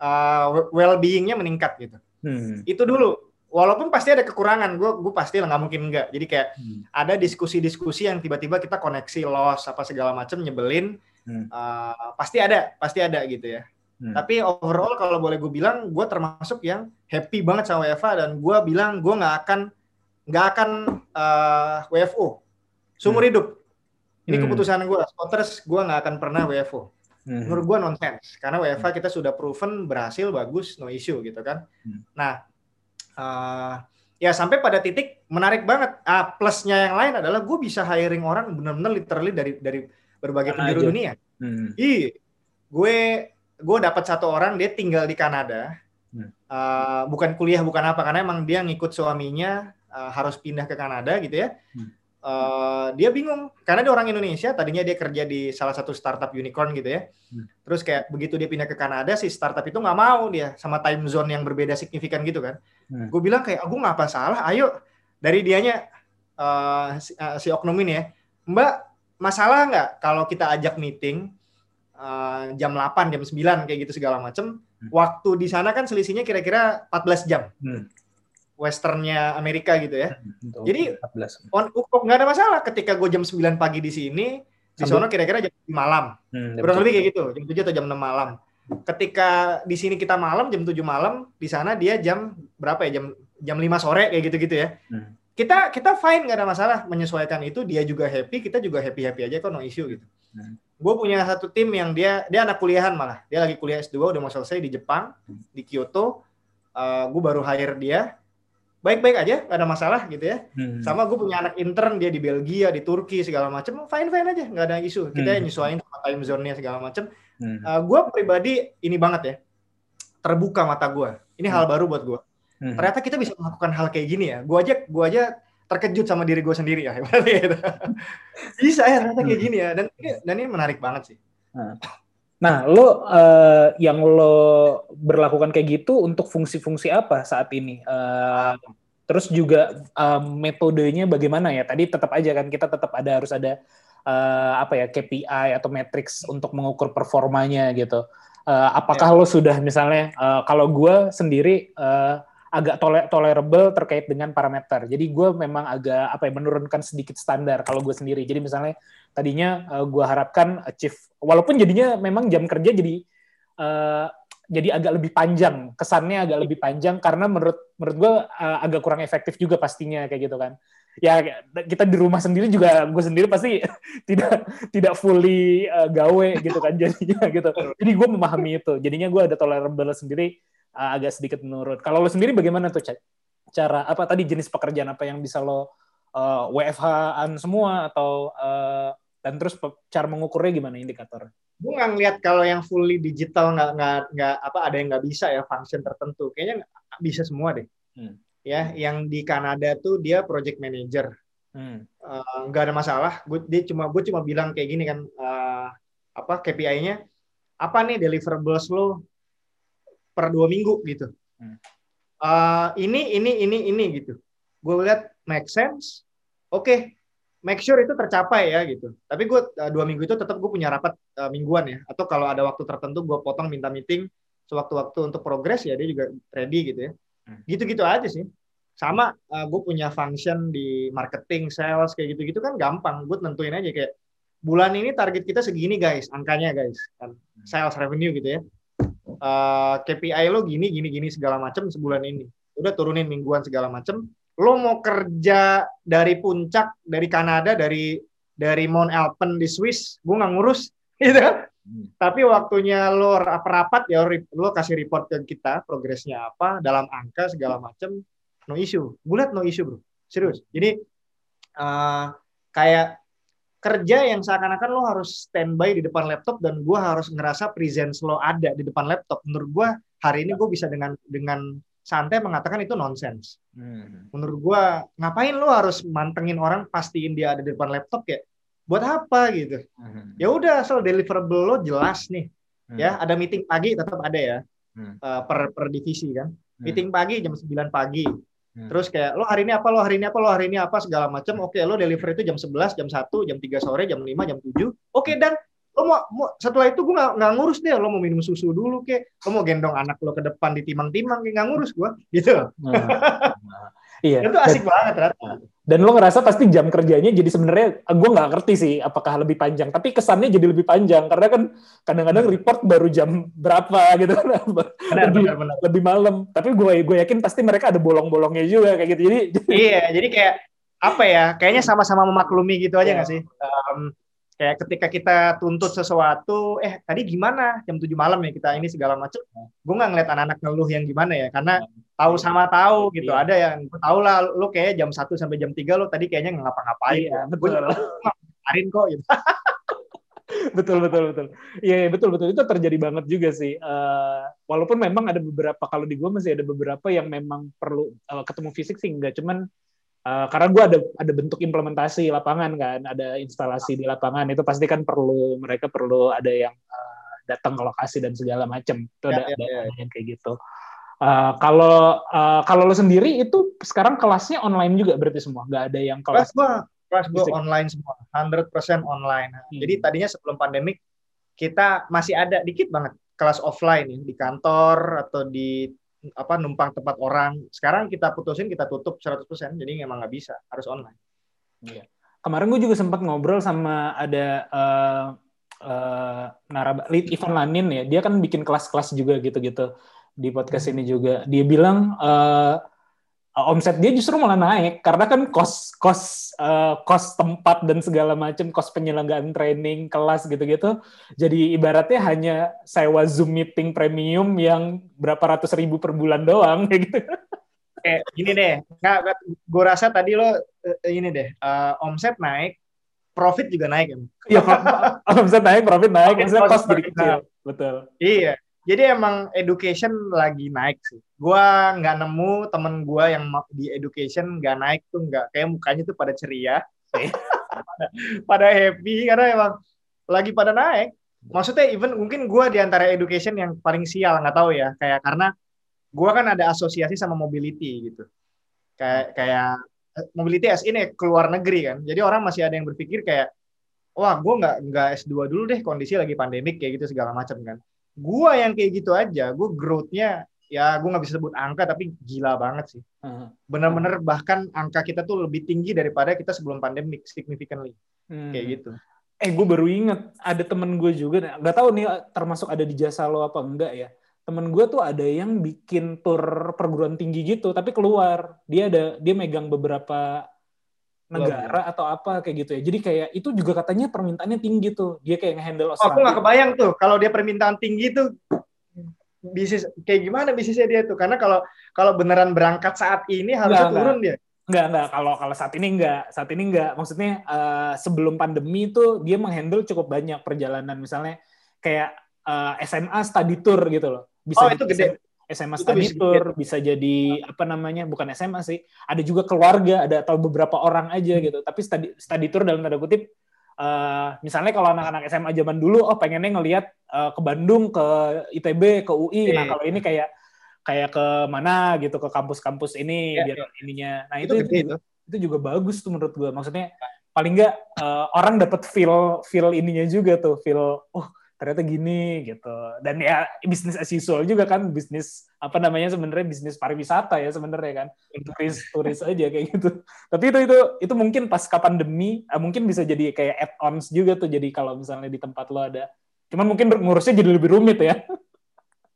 uh, well-beingnya meningkat gitu. Hmm. Itu dulu. Walaupun pasti ada kekurangan, gue gue pasti lah nggak mungkin enggak. Jadi kayak Hmm. ada diskusi-diskusi yang tiba-tiba kita koneksi loss apa segala macam nyebelin, Hmm. uh, pasti ada, pasti ada gitu ya. Hmm. Tapi overall kalau boleh gue bilang, gue termasuk yang happy banget sama WFA dan gue bilang gue nggak akan nggak akan uh, WFO seumur hidup. Ini Hmm. keputusan gue. Spotters gue nggak akan pernah WFO. Hmm. Menurut gue nonsense. Karena WFA kita sudah proven berhasil, bagus, no issue gitu kan. Hmm. Nah, uh, ya sampai pada titik menarik banget. Ah, plusnya yang lain adalah gue bisa hiring orang benar-benar literally dari dari berbagai Mana penjuru aja. dunia. Hmm. Ih, gue gue dapat satu orang dia tinggal di Kanada, Hmm. Uh, bukan kuliah bukan apa karena emang dia ngikut suaminya uh, harus pindah ke Kanada gitu ya. Hmm. Eh, dia bingung karena dia orang Indonesia tadinya dia kerja di salah satu startup unicorn gitu ya Hmm. terus kayak begitu dia pindah ke Kanada si startup itu nggak mau dia sama time zone yang berbeda signifikan gitu kan Hmm. gue bilang kayak aku nggak apa salah ayo dari dianya eh, si, eh, si oknum ini ya Mbak masalah nggak kalau kita ajak meeting eh, jam 8 jam 9 kayak gitu segala macem Hmm. waktu di sana kan selisihnya kira-kira 14 jam Hmm. Westernnya Amerika gitu ya. Untuk Jadi, 14. on kok nggak ada masalah ketika gue jam 9 pagi di sini di sono kira-kira jam 7 malam. Hmm, kurang betul. lebih kayak gitu jam 7 atau jam 6 malam. Ketika di sini kita malam jam 7 malam di sana dia jam berapa ya? Jam jam 5 sore kayak gitu-gitu ya. Hmm. kita kita fine nggak ada masalah menyesuaikan itu. Dia juga happy kita juga happy happy aja kok no issue gitu. Hmm. gue punya satu tim yang dia dia anak kuliahan malah. Dia lagi kuliah S2 udah mau selesai di Jepang di Kyoto. Gue baru hire dia baik-baik aja nggak ada masalah gitu ya. Hmm. sama gue punya anak intern dia di Belgia di Turki segala macam fine fine aja nggak ada isu. Kita Hmm. nyesuaiin sama time zone-nya segala macam Hmm. gue pribadi ini banget ya terbuka mata gue ini hal baru buat gue Hmm. ternyata kita bisa melakukan hal kayak gini ya. Gue aja gue aja terkejut sama diri gue sendiri ya gitu. bisa ya ternyata kayak gini ya. Dan ini, dan ini menarik banget sih Nah, lo eh, yang lo berlakukan kayak gitu untuk fungsi-fungsi apa saat ini? Eh, terus juga eh, metodenya bagaimana ya? Tadi tetap aja kan kita tetap ada harus ada eh, apa ya KPI atau matrix untuk mengukur performanya gitu. Eh, apakah lo sudah misalnya eh, kalau gue sendiri eh, agak tole- tolerable terkait dengan parameter. Jadi gue memang agak apa ya menurunkan sedikit standar kalau gue sendiri. Jadi misalnya tadinya gue harapkan achieve walaupun jadinya memang jam kerja jadi eh, jadi agak lebih panjang. Kesannya agak lebih panjang karena menurut menurut gue eh, agak kurang efektif juga pastinya kayak gitu kan. Ya kita di rumah sendiri juga gue sendiri pasti tidak tidak fully eh, gawe gitu kan jadinya gitu. Jadi gue memahami itu. Jadinya gue ada tolerable sendiri eh, agak sedikit menurun kalau lo sendiri bagaimana tuh Ca? cara apa tadi jenis pekerjaan apa yang bisa lo eh, WFH-an semua atau eh, dan terus cara mengukurnya gimana indikator? gue nggak ngeliat kalau yang fully digital nggak nggak nggak apa ada yang nggak bisa ya function tertentu kayaknya bisa semua deh Hmm. ya yang di Kanada tuh dia project manager Hmm. Eh, nggak ada masalah gue dia cuma gue cuma bilang kayak gini kan eh, apa KPI-nya apa nih deliverables lo per dua minggu gitu. Hmm. Eh, ini ini ini ini gitu. Gue lihat make sense. Oke make sure itu tercapai ya gitu. Tapi gue eh, dua minggu itu tetap gue punya rapat eh, mingguan ya. Atau kalau ada waktu tertentu gue potong minta meeting sewaktu-waktu untuk progres ya dia juga ready gitu ya. Hmm. gitu-gitu aja sih. Sama gue punya function di marketing sales kayak gitu-gitu kan gampang. Gue tentuin aja kayak bulan ini target kita segini guys angkanya guys kan. Sales revenue gitu ya Eh, KPI lo gini gini gini segala macam sebulan ini. Udah turunin mingguan segala macam lo mau kerja dari puncak dari Kanada dari dari Mount Alpen di Swiss gue nggak ngurus gitu Hmm. tapi waktunya lo rapat ya lo, kasih report ke kita progresnya apa dalam angka segala macam no issue. Gue liat no issue bro. Serius. Jadi eh, kayak kerja yang seakan-akan lo harus standby di depan laptop dan gue harus ngerasa presence lo ada di depan laptop menurut gue hari ini gue bisa dengan dengan santai mengatakan itu nonsense Hmm. menurut gue ngapain lo harus mantengin orang pastiin dia ada di depan laptop kayak buat apa gitu Hmm. ya udah asal deliverable lo jelas nih Hmm. ya ada meeting pagi tetap ada ya Hmm. eh, per per divisi kan Hmm. meeting pagi jam 9 pagi Hmm. terus kayak lo hari ini apa lo hari ini apa lo hari ini apa segala macam oke lo deliver itu jam 11 jam 1 jam 3 sore jam 5 jam 7 oke dan lo mau, mau setelah itu gue nggak ngurus deh lo mau minum susu dulu kek. Lo mau gendong anak lo ke depan ditimang-timang kayak nggak ngurus gue gitu. Nah, nah. Iya. itu asik banget ternyata Dan lo ngerasa pasti jam kerjanya jadi sebenarnya gue nggak ngerti sih apakah lebih panjang, tapi kesannya jadi lebih panjang karena kan kadang-kadang report baru jam berapa gitu kan, benar lebih, benar benar lebih malam. Tapi gue gue yakin pasti mereka ada bolong-bolongnya juga kayak gitu. Jadi iya jadi kayak apa ya kayaknya sama-sama memaklumi gitu aja Iya. nggak sih Em, kayak ketika kita tuntut sesuatu eh tadi gimana jam 7 malam ya kita ini segala macam gue nggak ngeliat anak-anak ngeluh yang gimana ya karena tahu sama tahu gitu Iya. ada yang gue tahu lah lo kayak jam 1 sampai jam 3 lo tadi kayaknya nggak ngapa-ngapain Iya, gue betul. ngapain kok gitu betul betul betul. Iya iya, betul betul itu terjadi banget juga sih. Eh, walaupun memang ada beberapa kalau di gue masih ada beberapa yang memang perlu eh, ketemu fisik sih enggak, cuman Uh, karena gue ada ada bentuk implementasi lapangan kan, ada instalasi di lapangan itu pasti kan perlu mereka perlu ada yang uh, datang ke lokasi dan segala macam itu Ya, ada, ya, ada ya. ada yang kayak gitu. Uh, kalau uh, kalau lo sendiri itu sekarang kelasnya online juga berarti semua, nggak ada yang Kelas kelas gua kelas Fisik. online semua, 100% online. Hmm. Jadi tadinya sebelum pandemik kita masih ada dikit banget kelas offline ya, di kantor atau di apa numpang tempat orang. Sekarang kita putusin kita tutup 100%. Jadi emang nggak bisa, harus online. kemarin gue juga sempat ngobrol sama ada uh, uh, naraba lead Ivan Lanin ya dia kan bikin kelas-kelas juga gitu-gitu di podcast ini juga dia bilang uh, omset dia justru malah naik. Karena kan kos kos uh, kos tempat dan segala macam kos penyelenggaraan training kelas gitu-gitu. Jadi ibaratnya hanya sewa zoom meeting premium yang berapa ratus ribu per bulan doang kayak gitu. Kayak gini deh, nggak, gue rasa tadi lo eh, ini deh, eh, omset naik, profit juga naik ya. ya omset naik profit naik. Maksudnya profit kos jadi kecil. betul. Iya. Jadi emang education lagi naik sih. Gua nggak nemu temen gua yang di education nggak naik tuh nggak kayak mukanya tuh pada ceria, pada, happy karena emang lagi pada naik. Maksudnya even mungkin gua di antara education yang paling sial nggak tahu ya kayak karena gua kan ada asosiasi sama mobility gitu. Kayak kayak eh, mobility as ini keluar negeri kan. Jadi orang masih ada yang berpikir kayak wah gue nggak nggak S2 dulu deh kondisi lagi pandemik kayak gitu segala macam kan gua yang kayak gitu aja, gue growth-nya ya gue nggak bisa sebut angka tapi gila banget sih. Heeh. Bener-bener bahkan angka kita tuh lebih tinggi daripada kita sebelum pandemik significantly Hmm. kayak gitu. Eh, gue baru inget ada temen gue juga, nggak tahu nih termasuk ada di jasa lo apa enggak ya. Temen gue tuh ada yang bikin tur perguruan tinggi gitu, tapi keluar. Dia ada, dia megang beberapa negara atau apa kayak gitu ya. Jadi kayak itu juga katanya permintaannya tinggi tuh. Dia kayak ngehandle Oh, aku nggak Australia. kebayang tuh kalau dia permintaan tinggi tuh bisnis kayak gimana bisnisnya dia tuh karena kalau kalau beneran berangkat saat ini harusnya Nggak, turun dia. Enggak, enggak. Kalau kalau saat ini enggak. Saat ini enggak. Maksudnya eh, sebelum pandemi itu dia menghandle cukup banyak perjalanan. Misalnya kayak eh, SMA study tour gitu loh. Bisa Oh, itu gede. SMA Itu study bisa tour, bisa jadi apa namanya? Bukan SMA sih. Ada juga keluarga, ada atau beberapa orang aja gitu. Tapi study study tour dalam tanda kutip eh, misalnya kalau anak-anak SMA zaman dulu oh pengennya ngelihat eh, ke Bandung, ke ITB, ke UI. Nah, Iya. kalau ini kayak kayak ke mana gitu ke kampus-kampus ini Iya, biar ininya. Nah, Itu itu, itu, itu juga bagus tuh menurut gua. Maksudnya paling nggak eh, orang dapat feel feel ininya juga tuh, feel oh ternyata gini gitu. Dan ya bisnis as usual juga kan bisnis apa namanya sebenarnya bisnis pariwisata ya sebenarnya kan. Turis turis aja kayak gitu. Tapi itu itu itu mungkin pas pandemi eh, mungkin bisa jadi kayak add-ons juga tuh jadi kalau misalnya di tempat lo ada. Cuman mungkin ngurusnya jadi lebih rumit ya.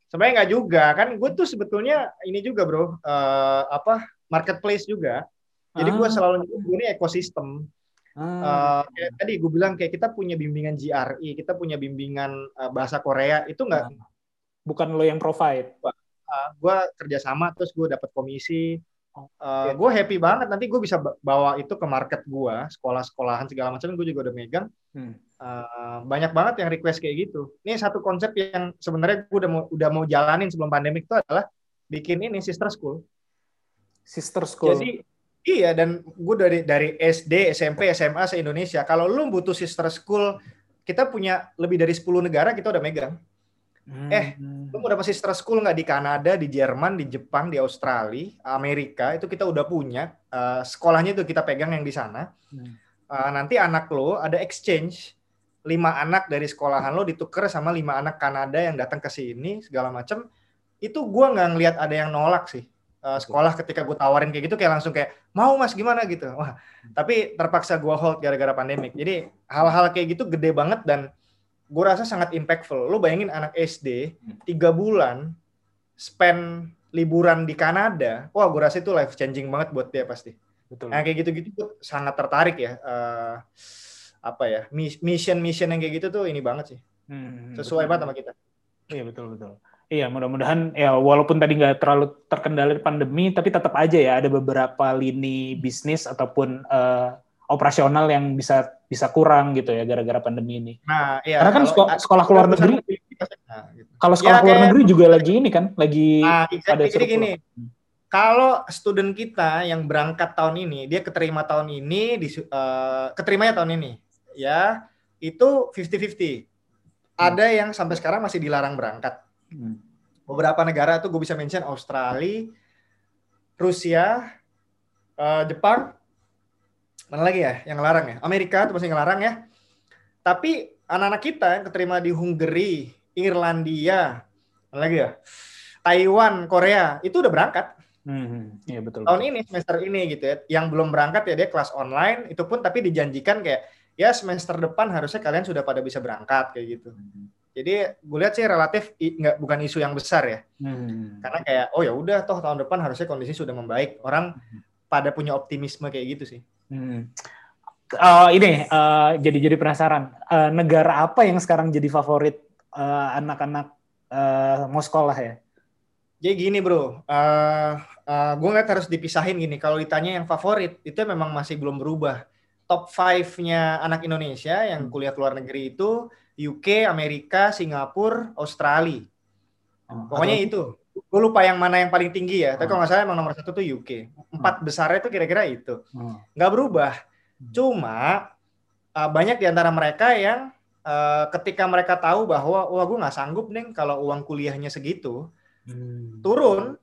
Sebenarnya nggak juga kan gue tuh sebetulnya ini juga bro eh, apa marketplace juga. Jadi gue Ah. selalu ini ekosistem. Ah. Eh, kayak tadi gue bilang kayak kita punya bimbingan GRE, kita punya bimbingan eh, bahasa Korea itu nggak bukan lo yang provide. gue kerjasama terus gue dapat komisi. Oh, Eh, gue happy banget nanti gue bisa ba- bawa itu ke market gue, sekolah-sekolahan segala macam gue juga udah megang. Hmm. Eh, banyak banget yang request kayak gitu. Ini satu konsep yang sebenarnya gue udah mau udah mau jalanin sebelum pandemik itu adalah bikin ini sister school. Sister school. Jadi iya dan gue dari dari SD, SMP, SMA se Indonesia. Kalau lu butuh sister school, kita punya lebih dari 10 negara kita udah megang. Hmm. eh, Lu mau dapat sister school nggak di Kanada, di Jerman, di Jepang, di Australia, Amerika itu kita udah punya. Eh, sekolahnya itu kita pegang yang di sana. Hmm. Eh, nanti anak lo ada exchange lima anak dari sekolahan lo ditukar sama lima anak Kanada yang datang ke sini segala macam itu gua nggak ngelihat ada yang nolak sih Eh, sekolah ketika gue tawarin kayak gitu kayak langsung kayak mau mas gimana gitu wah tapi terpaksa gua hold gara-gara pandemik jadi hal-hal kayak gitu gede banget dan gue rasa sangat impactful lo bayangin anak SD tiga bulan spend liburan di Kanada wah gue rasa itu life changing banget buat dia pasti Betul. Nah kayak gitu-gitu tuh sangat tertarik ya. eh, apa ya mission-mission yang kayak gitu tuh ini banget sih. Hmm, Sesuai betul. banget sama kita. Iya betul betul. Iya mudah-mudahan ya walaupun tadi nggak terlalu terkendali pandemi, tapi tetap aja ya ada beberapa lini bisnis ataupun eh, operasional yang bisa bisa kurang gitu ya gara-gara pandemi ini. Nah, iya. Karena kan kalau- sekolah, sekolah kalau negeri, Nah, gitu. kalau sekolah Ya, kayak- negeri juga lagi ini kan, lagi Nah, ada jadi gini. kalau student kita yang berangkat tahun ini, dia keterima tahun ini, di, eh, keterimanya tahun ini, ya itu 50-50. Ada yang sampai sekarang masih dilarang berangkat. Hmm. Beberapa negara tuh gue bisa mention Australia, Rusia, eh, Jepang, mana lagi ya yang larang ya? Amerika tuh masih ngelarang ya. Tapi anak-anak kita yang keterima di Hungary, Irlandia, mana lagi ya? Taiwan, Korea, itu udah berangkat Hmm, iya betul. tahun ini semester ini gitu ya. Yang belum berangkat ya dia kelas online itu pun tapi dijanjikan kayak ya semester depan harusnya kalian sudah pada bisa berangkat kayak gitu. Jadi gue lihat sih relatif nggak bukan isu yang besar ya. Hmm. Karena kayak oh ya udah toh tahun depan harusnya kondisi sudah membaik. Orang pada punya optimisme kayak gitu sih. Hmm. Eh, ini eh, jadi jadi penasaran Eh, negara apa yang sekarang jadi favorit anak-anak eh, mau sekolah ya? Jadi gini bro, eh gue ngeliat harus dipisahin gini. Kalau ditanya yang favorit, itu memang masih belum berubah. Top 5-nya anak Indonesia yang kuliah ke luar negeri itu UK, Amerika, Singapura, Australia. Pokoknya itu. Gue lupa yang mana yang paling tinggi ya. Tapi kalau nggak salah emang nomor satu tuh UK. Empat besarnya itu kira-kira itu. Hmm. Nggak berubah. Cuma uh, banyak di antara mereka yang uh, ketika mereka tahu bahwa wah gue nggak sanggup nih kalau uang kuliahnya segitu Hmm. turun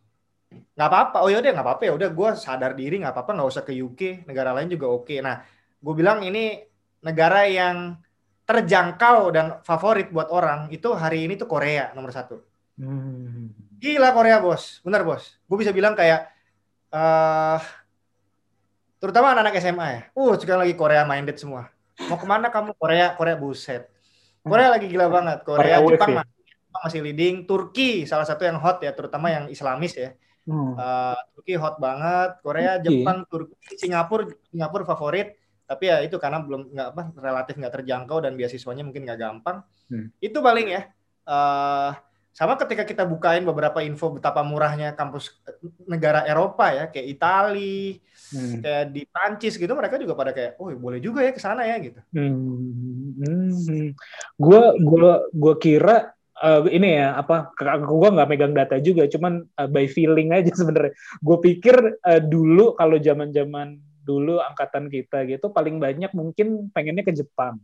nggak apa-apa oh yaudah nggak apa-apa ya udah gue sadar diri nggak apa-apa nggak usah ke UK negara lain juga oke nah gue bilang ini negara yang terjangkau dan favorit buat orang itu hari ini tuh Korea nomor satu Hmm. Gila Korea bos, bener bos. Gue bisa bilang kayak, eh terutama anak-anak SMA ya. Uh, sekarang lagi Korea minded semua. Mau ke mana kamu Korea? Korea buset. Korea lagi gila banget. Korea, Korea Jepang ya? masih, Jepang masih leading. Turki salah satu yang hot ya, terutama yang Islamis ya. Hmm. Eh, Turki hot banget. Korea, Turki. Jepang, Turki, Singapura, Singapura favorit. Tapi ya itu karena belum nggak apa relatif nggak terjangkau dan beasiswanya mungkin nggak gampang. Hmm. Itu paling ya. Eh sama ketika kita bukain beberapa info betapa murahnya kampus eh, negara Eropa ya, kayak Itali, Hmm. kayak di Prancis gitu, mereka juga pada kayak, oh boleh juga ya ke sana ya gitu. Hmm. Hmm. Gua gua gua kira eh, ini ya apa gua nggak megang data juga cuman eh, by feeling aja sebenarnya gue pikir eh, dulu kalau zaman zaman dulu angkatan kita gitu paling banyak mungkin pengennya ke Jepang.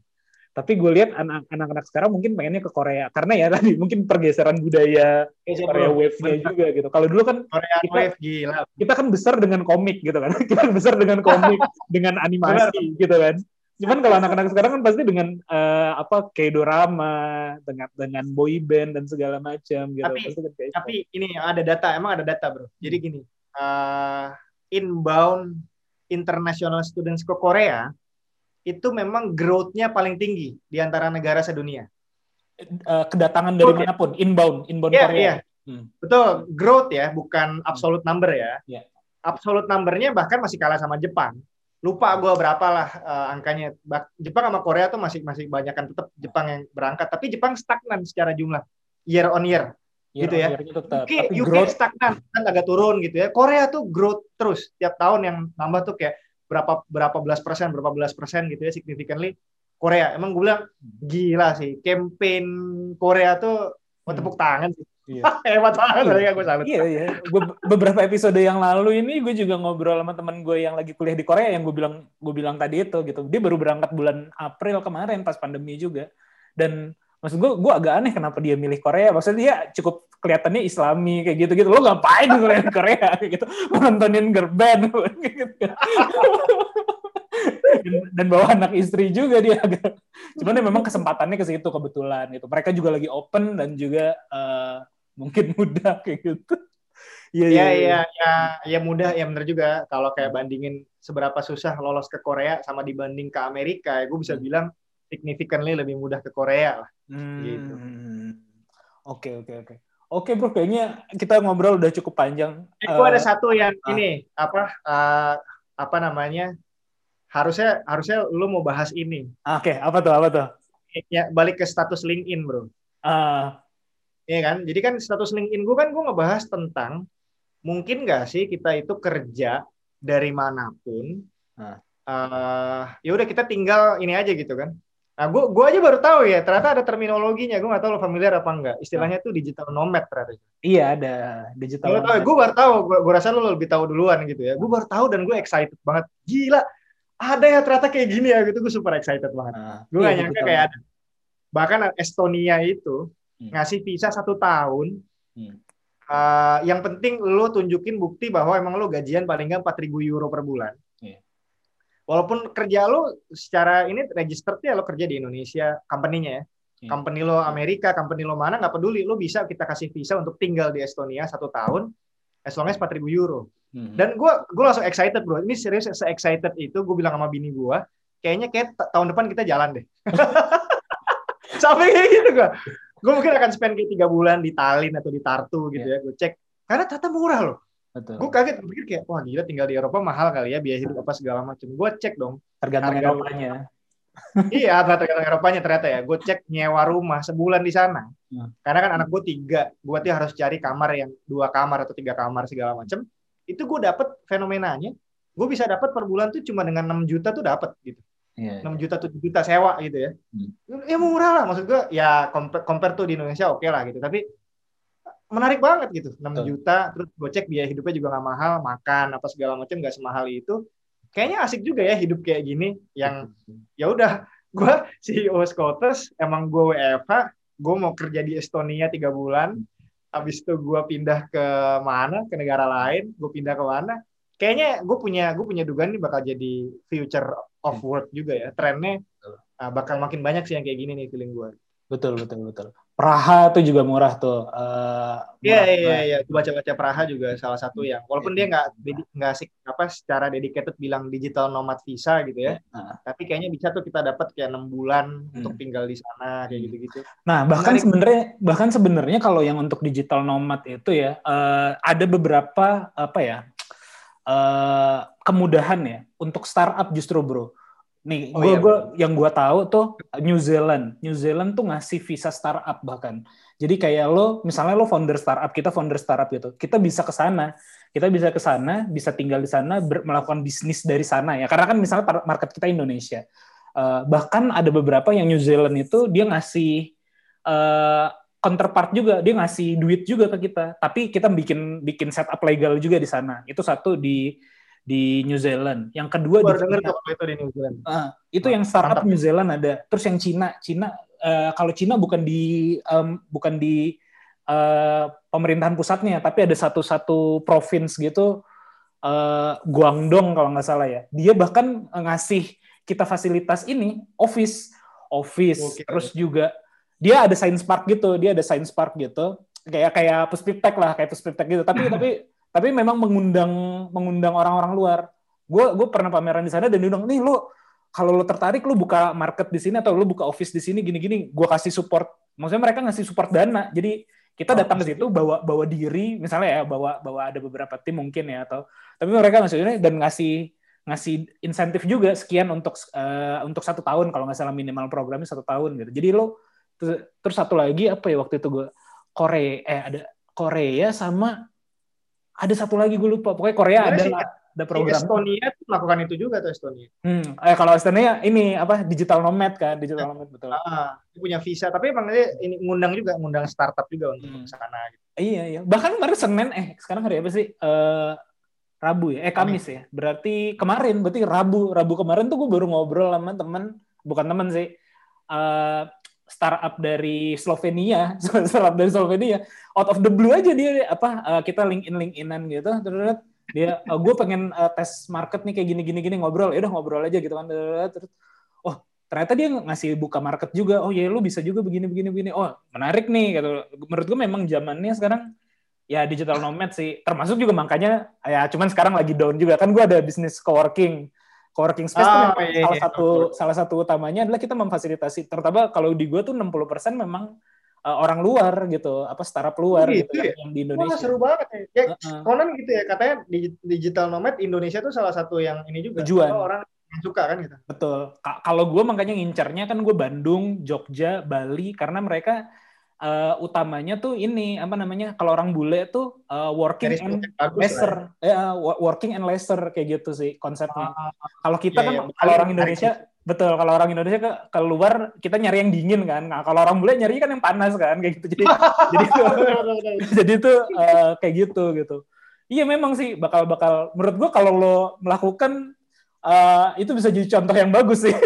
Tapi gue lihat anak- anak-anak sekarang mungkin pengennya ke Korea. Karena ya tadi mungkin pergeseran budaya Korea wave-nya juga gitu. Kalau dulu kan Korea Kita- Wave gila. kita kan besar dengan komik gitu kan. Kita besar dengan komik dengan animasi gitu kan. Cuman kalau anak-anak sekarang kan pasti dengan eh, apa K-drama dengan dengan boy band dan segala macam gitu. Tapi- kan kayak Tapi ini ada data, emang ada data bro. Jadi gini, eh, inbound international students ke Korea itu memang growth-nya paling tinggi di antara negara sedunia. eh, kedatangan dari Oke. mana pun inbound inbound Iya, Korea iya. Hmm. Betul, growth ya, bukan absolute number ya. Iya. Absolute numbernya bahkan masih kalah sama Jepang. Lupa gue berapa lah eh, angkanya. Jepang sama Korea tuh masih masih banyak kan tetap Jepang yang berangkat. Tapi Jepang stagnan secara jumlah year on year. Year Gitu ya. tetap. UK, tapi UK growth stagnan kan agak turun gitu ya. Korea tuh growth terus tiap tahun yang nambah tuh kayak berapa berapa belas persen, berapa belas persen gitu ya significantly. Korea emang gue bilang gila sih campaign Korea tuh mau Hmm. tepuk tangan sih. Iya. Hebat banget Iya. ya gue salut. Iya iya. Be- beberapa episode yang lalu ini gue juga ngobrol sama teman gue yang lagi kuliah di Korea yang gue bilang gue bilang tadi itu gitu. Dia baru berangkat bulan April kemarin pas pandemi juga. Dan maksud gue gue agak aneh kenapa dia milih Korea. Maksudnya dia cukup kelihatannya Islami kayak gitu gitu. Lo ngapain di Korea kayak gitu? Mau nontonin girl band gitu. dan, dan bawa anak istri juga dia agak. Cuman ya memang kesempatannya ke situ kebetulan gitu. Mereka juga lagi open dan juga eh, mungkin mudah kayak gitu. Iya Iya iya ya ya mudah ya bener juga kalau kayak bandingin seberapa susah lolos ke Korea sama dibanding ke Amerika ya gue bisa Hmm. bilang significantly lebih mudah ke Korea lah. Hmm. Gitu. Oke oke oke. Oke bro, kayaknya kita ngobrol udah cukup panjang. Eh, gue ada Eh, satu yang ah. ini apa eh, apa namanya harusnya harusnya lu mau bahas ini Oke, apa tuh apa tuh? ya balik ke status LinkedIn bro Ah, Iya kan jadi kan status LinkedIn gue kan gue ngebahas tentang mungkin nggak sih kita itu kerja dari mana pun Ah. Eh, ya udah kita tinggal ini aja gitu kan Nah, gue gua aja baru tahu ya, ternyata ada terminologinya. Gue nggak tahu lo familiar apa enggak. Istilahnya tuh digital nomad ternyata. Iya ada digital. Gue tahu, gue baru tahu. Gue rasa lo lebih tahu duluan gitu ya. Gue baru tahu dan gue excited banget. Gila, ada ya ternyata kayak gini ya gitu. Gue super excited banget. Nah, Gue iya, gak nyangka kayak nomad. ada. Bahkan Estonia itu Hmm. ngasih visa satu tahun. Hmm. Uh, yang penting lo tunjukin bukti bahwa emang lo gajian paling nggak 4.000 euro per bulan. Walaupun kerja lo secara ini registered ya lo kerja di Indonesia, company-nya ya. Iya. Company lo Amerika, company lo mana nggak peduli, lo bisa kita kasih visa untuk tinggal di Estonia satu tahun, as long as 4.000 euro. Hmm. Dan gue gue langsung excited bro. Ini serius se excited itu gue bilang sama bini gue, kayaknya kayak ta- tahun depan kita jalan deh. Sampai kayak gitu gue. Gue mungkin akan spend kayak tiga bulan di Tallinn atau di Tartu gitu ya. Gue cek karena ternyata murah loh. Betul. Gue kaget, gue pikir kayak wah gila tinggal di Eropa mahal kali ya biaya hidup apa segala macam. Gue cek dong. Tergantung harga- Eropanya. iya, tergantung Eropanya ternyata ya. Gue cek nyewa rumah sebulan di sana. Hmm. Karena kan anak gue tiga, gue tuh harus cari kamar yang dua kamar atau tiga kamar segala macam. Itu gue dapet fenomenanya. Gue bisa dapat per bulan tuh cuma dengan 6 juta tuh dapat gitu. Iya. 6 juta 7 juta sewa gitu ya. Ya murah lah maksud gue ya compare, compare tuh di Indonesia oke lah gitu. Tapi menarik banget gitu. 6 Betul. juta terus gue cek biaya hidupnya juga nggak mahal, makan apa segala macam nggak semahal itu. Kayaknya asik juga ya hidup kayak gini yang ya udah gue CEO Scotus emang gue WFH gue mau kerja di Estonia tiga bulan habis itu gue pindah ke mana ke negara lain gue pindah ke mana kayaknya gue punya gue punya dugaan ini bakal jadi future of work juga ya trennya uh, bakal makin banyak sih yang kayak gini nih feeling gue Betul betul betul. Praha tuh juga murah tuh. Eh, Iya iya iya iya baca-baca Praha juga salah satu yang walaupun dia nggak nggak sih apa secara dedicated bilang digital nomad visa gitu ya Nah. tapi kayaknya bisa tuh kita dapat kayak enam bulan untuk Hmm. tinggal di sana kayak Hmm. gitu-gitu Nah, bahkan sebenarnya bahkan sebenarnya kalau yang untuk digital nomad itu ya eh, ada beberapa apa ya eh, kemudahan ya untuk startup justru bro. Nih, Oh, gua iya, gua yang gua tahu tuh New Zealand, New Zealand tuh ngasih visa startup bahkan. Jadi kayak lo, misalnya lo founder startup, kita founder startup gitu, kita bisa ke sana, kita bisa ke sana, bisa tinggal di sana, ber- melakukan bisnis dari sana ya. Karena kan misalnya market kita Indonesia. Eh, bahkan ada beberapa yang New Zealand itu dia ngasih eh, counterpart juga, dia ngasih duit juga ke kita. Tapi kita bikin bikin setup legal juga di sana. Itu satu di di New Zealand. Yang kedua baru di China. itu di New Zealand Ah, itu yang startup Mantap. New Zealand ada. Terus yang Cina, Cina eh, kalau Cina bukan di em, bukan di eh, pemerintahan pusatnya, tapi ada satu-satu province gitu, eh, Guangdong kalau nggak salah ya. Dia bahkan ngasih kita fasilitas ini, office, office, Oke. terus juga dia ada science park gitu, dia ada science park gitu, kayak kayak Puspiptek lah, kayak Puspiptek gitu. Tapi tapi tapi memang mengundang mengundang orang-orang luar. Gue gue pernah pameran di sana dan dia bilang, nih lu kalau lo tertarik lu buka market di sini atau lu buka office di sini gini-gini, gue kasih support. Maksudnya mereka ngasih support dana. Jadi kita Oh, datang ke situ bawa bawa diri, misalnya ya bawa bawa ada beberapa tim mungkin ya atau tapi mereka maksudnya dan ngasih ngasih insentif juga sekian untuk eh, untuk satu tahun kalau nggak salah minimal programnya satu tahun gitu. Jadi lo terus, terus satu lagi apa ya waktu itu gue Korea eh ada Korea sama ada satu lagi gue lupa. Pokoknya Korea Sebenarnya ada sih, lah, ada program. Estonia tuh melakukan itu juga tuh Estonia. Hmm, eh, kalau Estonia ini apa digital nomad kan, digital nomad betul. ah dia punya visa. Tapi emang dia ini ngundang juga ngundang startup juga untuk Hmm. ke sana gitu. Iya iya. Bahkan kemarin Senin eh sekarang hari apa sih? Eh Rabu ya, eh Kamis ya. Berarti kemarin, berarti Rabu, Rabu kemarin tuh gue baru ngobrol sama temen, bukan temen sih, eh startup dari Slovenia, startup dari Slovenia, out of the blue aja dia apa eh, kita LinkedIn LinkedInan gitu, terus dia gue pengen eh, tes market nih kayak gini gini gini ngobrol, ya udah ngobrol aja gitu kan, oh ternyata dia ngasih buka market juga, oh ya lu bisa juga begini begini begini, oh menarik nih gitu. Menurut gue memang zamannya sekarang ya digital nomad sih termasuk juga makanya ya cuman sekarang lagi down juga kan gue ada bisnis coworking coworking space tuh Ah, memang iya, salah iya, satu salah satu utamanya adalah kita memfasilitasi terutama kalau di gue tuh 60% memang uh, orang luar gitu apa startup luar Oh, gitu, gitu yang, ya? yang di Wah, Indonesia seru banget ya. Ya, Heeh. konon gitu ya, katanya di- digital nomad Indonesia tuh salah satu yang ini juga. Tujuan. Apa orang yang suka kan gitu. betul Ka- kalau gue makanya ngincernya kan gue Bandung Jogja Bali karena mereka uh, utamanya tuh ini apa namanya kalau orang bule tuh uh, working Dari and lah ya. ya wo- working and leisure kayak gitu sih konsepnya Ah, Kalau kita Iya, kan iya, kalau orang Indonesia Betul, kalau orang Indonesia ke keluar kita nyari yang dingin kan. Nah, kalau orang bule nyari kan yang panas kan kayak gitu. Jadi jadi itu jadi itu uh, kayak gitu gitu. Iya memang sih bakal bakal menurut gua kalau lo melakukan uh, itu bisa jadi contoh yang bagus sih.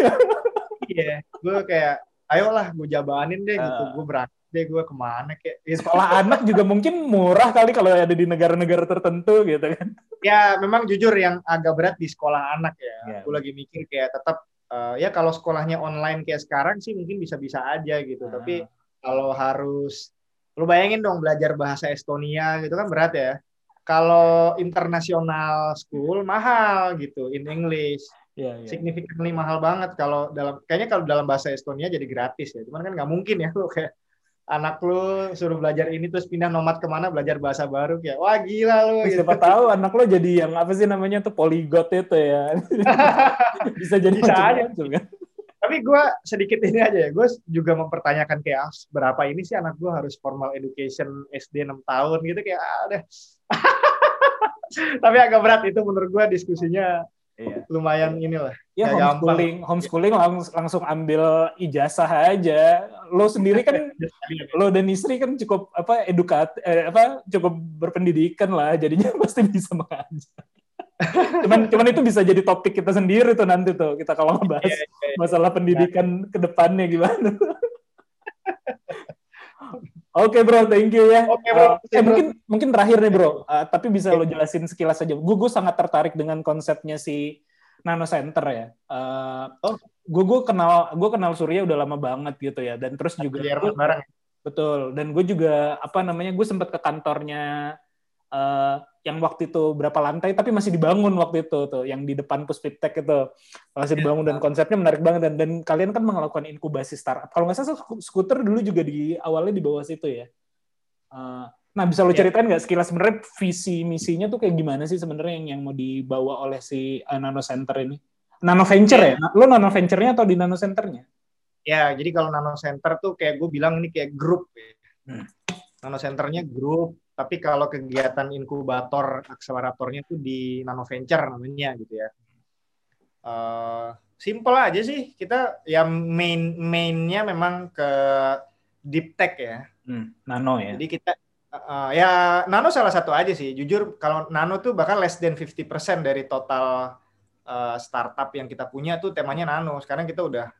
Iya, gue kayak ayolah gue jabanin deh gitu, Uh. gue berangkat deh gue ke mana kayak gitu. Sekolah anak juga mungkin murah kali kalau ada di negara-negara tertentu gitu kan. Ya memang jujur yang agak berat di sekolah anak ya. Iya. Gue lagi mikir kayak tetap eh, ya kalau sekolahnya online kayak sekarang sih mungkin bisa-bisa aja gitu. Ah. Tapi kalau harus lu bayangin dong belajar bahasa Estonia gitu kan berat ya. Kalau internasional school mahal gitu in English. Iya, iya. significantly mahal banget kalau dalam kayaknya kalau dalam bahasa Estonia jadi gratis ya cuman kan nggak mungkin ya lu kayak anak lu suruh belajar ini terus pindah nomad ke mana belajar bahasa baru kayak wah gila lu gitu. Siapa tahu anak lo jadi yang apa sih namanya tuh polyglot itu ya. Bisa jadi Bisa aja. kan. tapi gue sedikit ini aja ya gue juga mempertanyakan kayak ah, berapa ini sih anak gue harus formal education SD 6 tahun gitu kayak ah, udah tapi agak berat itu menurut gue diskusinya Iya. lumayan inilah Ya Nggak gampang. homeschooling, homeschooling langs- langsung ambil ijazah aja. Lo sendiri kan, lo dan istri kan cukup apa edukat, eh, apa cukup berpendidikan lah, jadinya pasti bisa mengajar. cuman, cuman itu bisa jadi topik kita sendiri tuh nanti tuh kita kalau ngebahas Iya, iya, iya. masalah pendidikan ke depannya gimana. Oke bro, thank you ya. Oke, bro. Uh, eh, mungkin mungkin terakhir nih bro, Uh, tapi bisa lo jelasin sekilas aja. Gue gue sangat tertarik dengan konsepnya si Nano Center ya. Uh, Oh. gue gue kenal gue kenal Surya udah lama banget gitu ya. Dan terus juga airport bareng betul. Dan gue juga apa namanya gue sempat ke kantornya uh, yang waktu itu berapa lantai tapi masih dibangun waktu itu tuh yang di depan Puspitek itu masih Iya. dibangun dan konsepnya menarik banget dan dan kalian kan melakukan inkubasi startup kalau nggak salah sku- skuter dulu juga di awalnya di bawah situ ya Uh, nah bisa lo Iya. ceritain nggak sekilas sebenarnya visi misinya tuh kayak gimana sih sebenarnya yang yang mau dibawa oleh si uh, Nano Center ini Nano Venture ya lo Nano Venture-nya atau di Nano Center-nya Ya, jadi kalau nano center tuh kayak gue bilang ini kayak grup. ya. Hmm. Nano centernya grup, tapi kalau kegiatan inkubator akseleratornya tuh di nano venture namanya gitu ya. Eh, simple aja sih, kita yang main mainnya memang ke deep tech ya. hmm, Nano ya Jadi kita eh, ya nano salah satu aja sih. Jujur kalau nano tuh bahkan less than 50% dari total eh, startup yang kita punya tuh temanya nano. Sekarang kita udah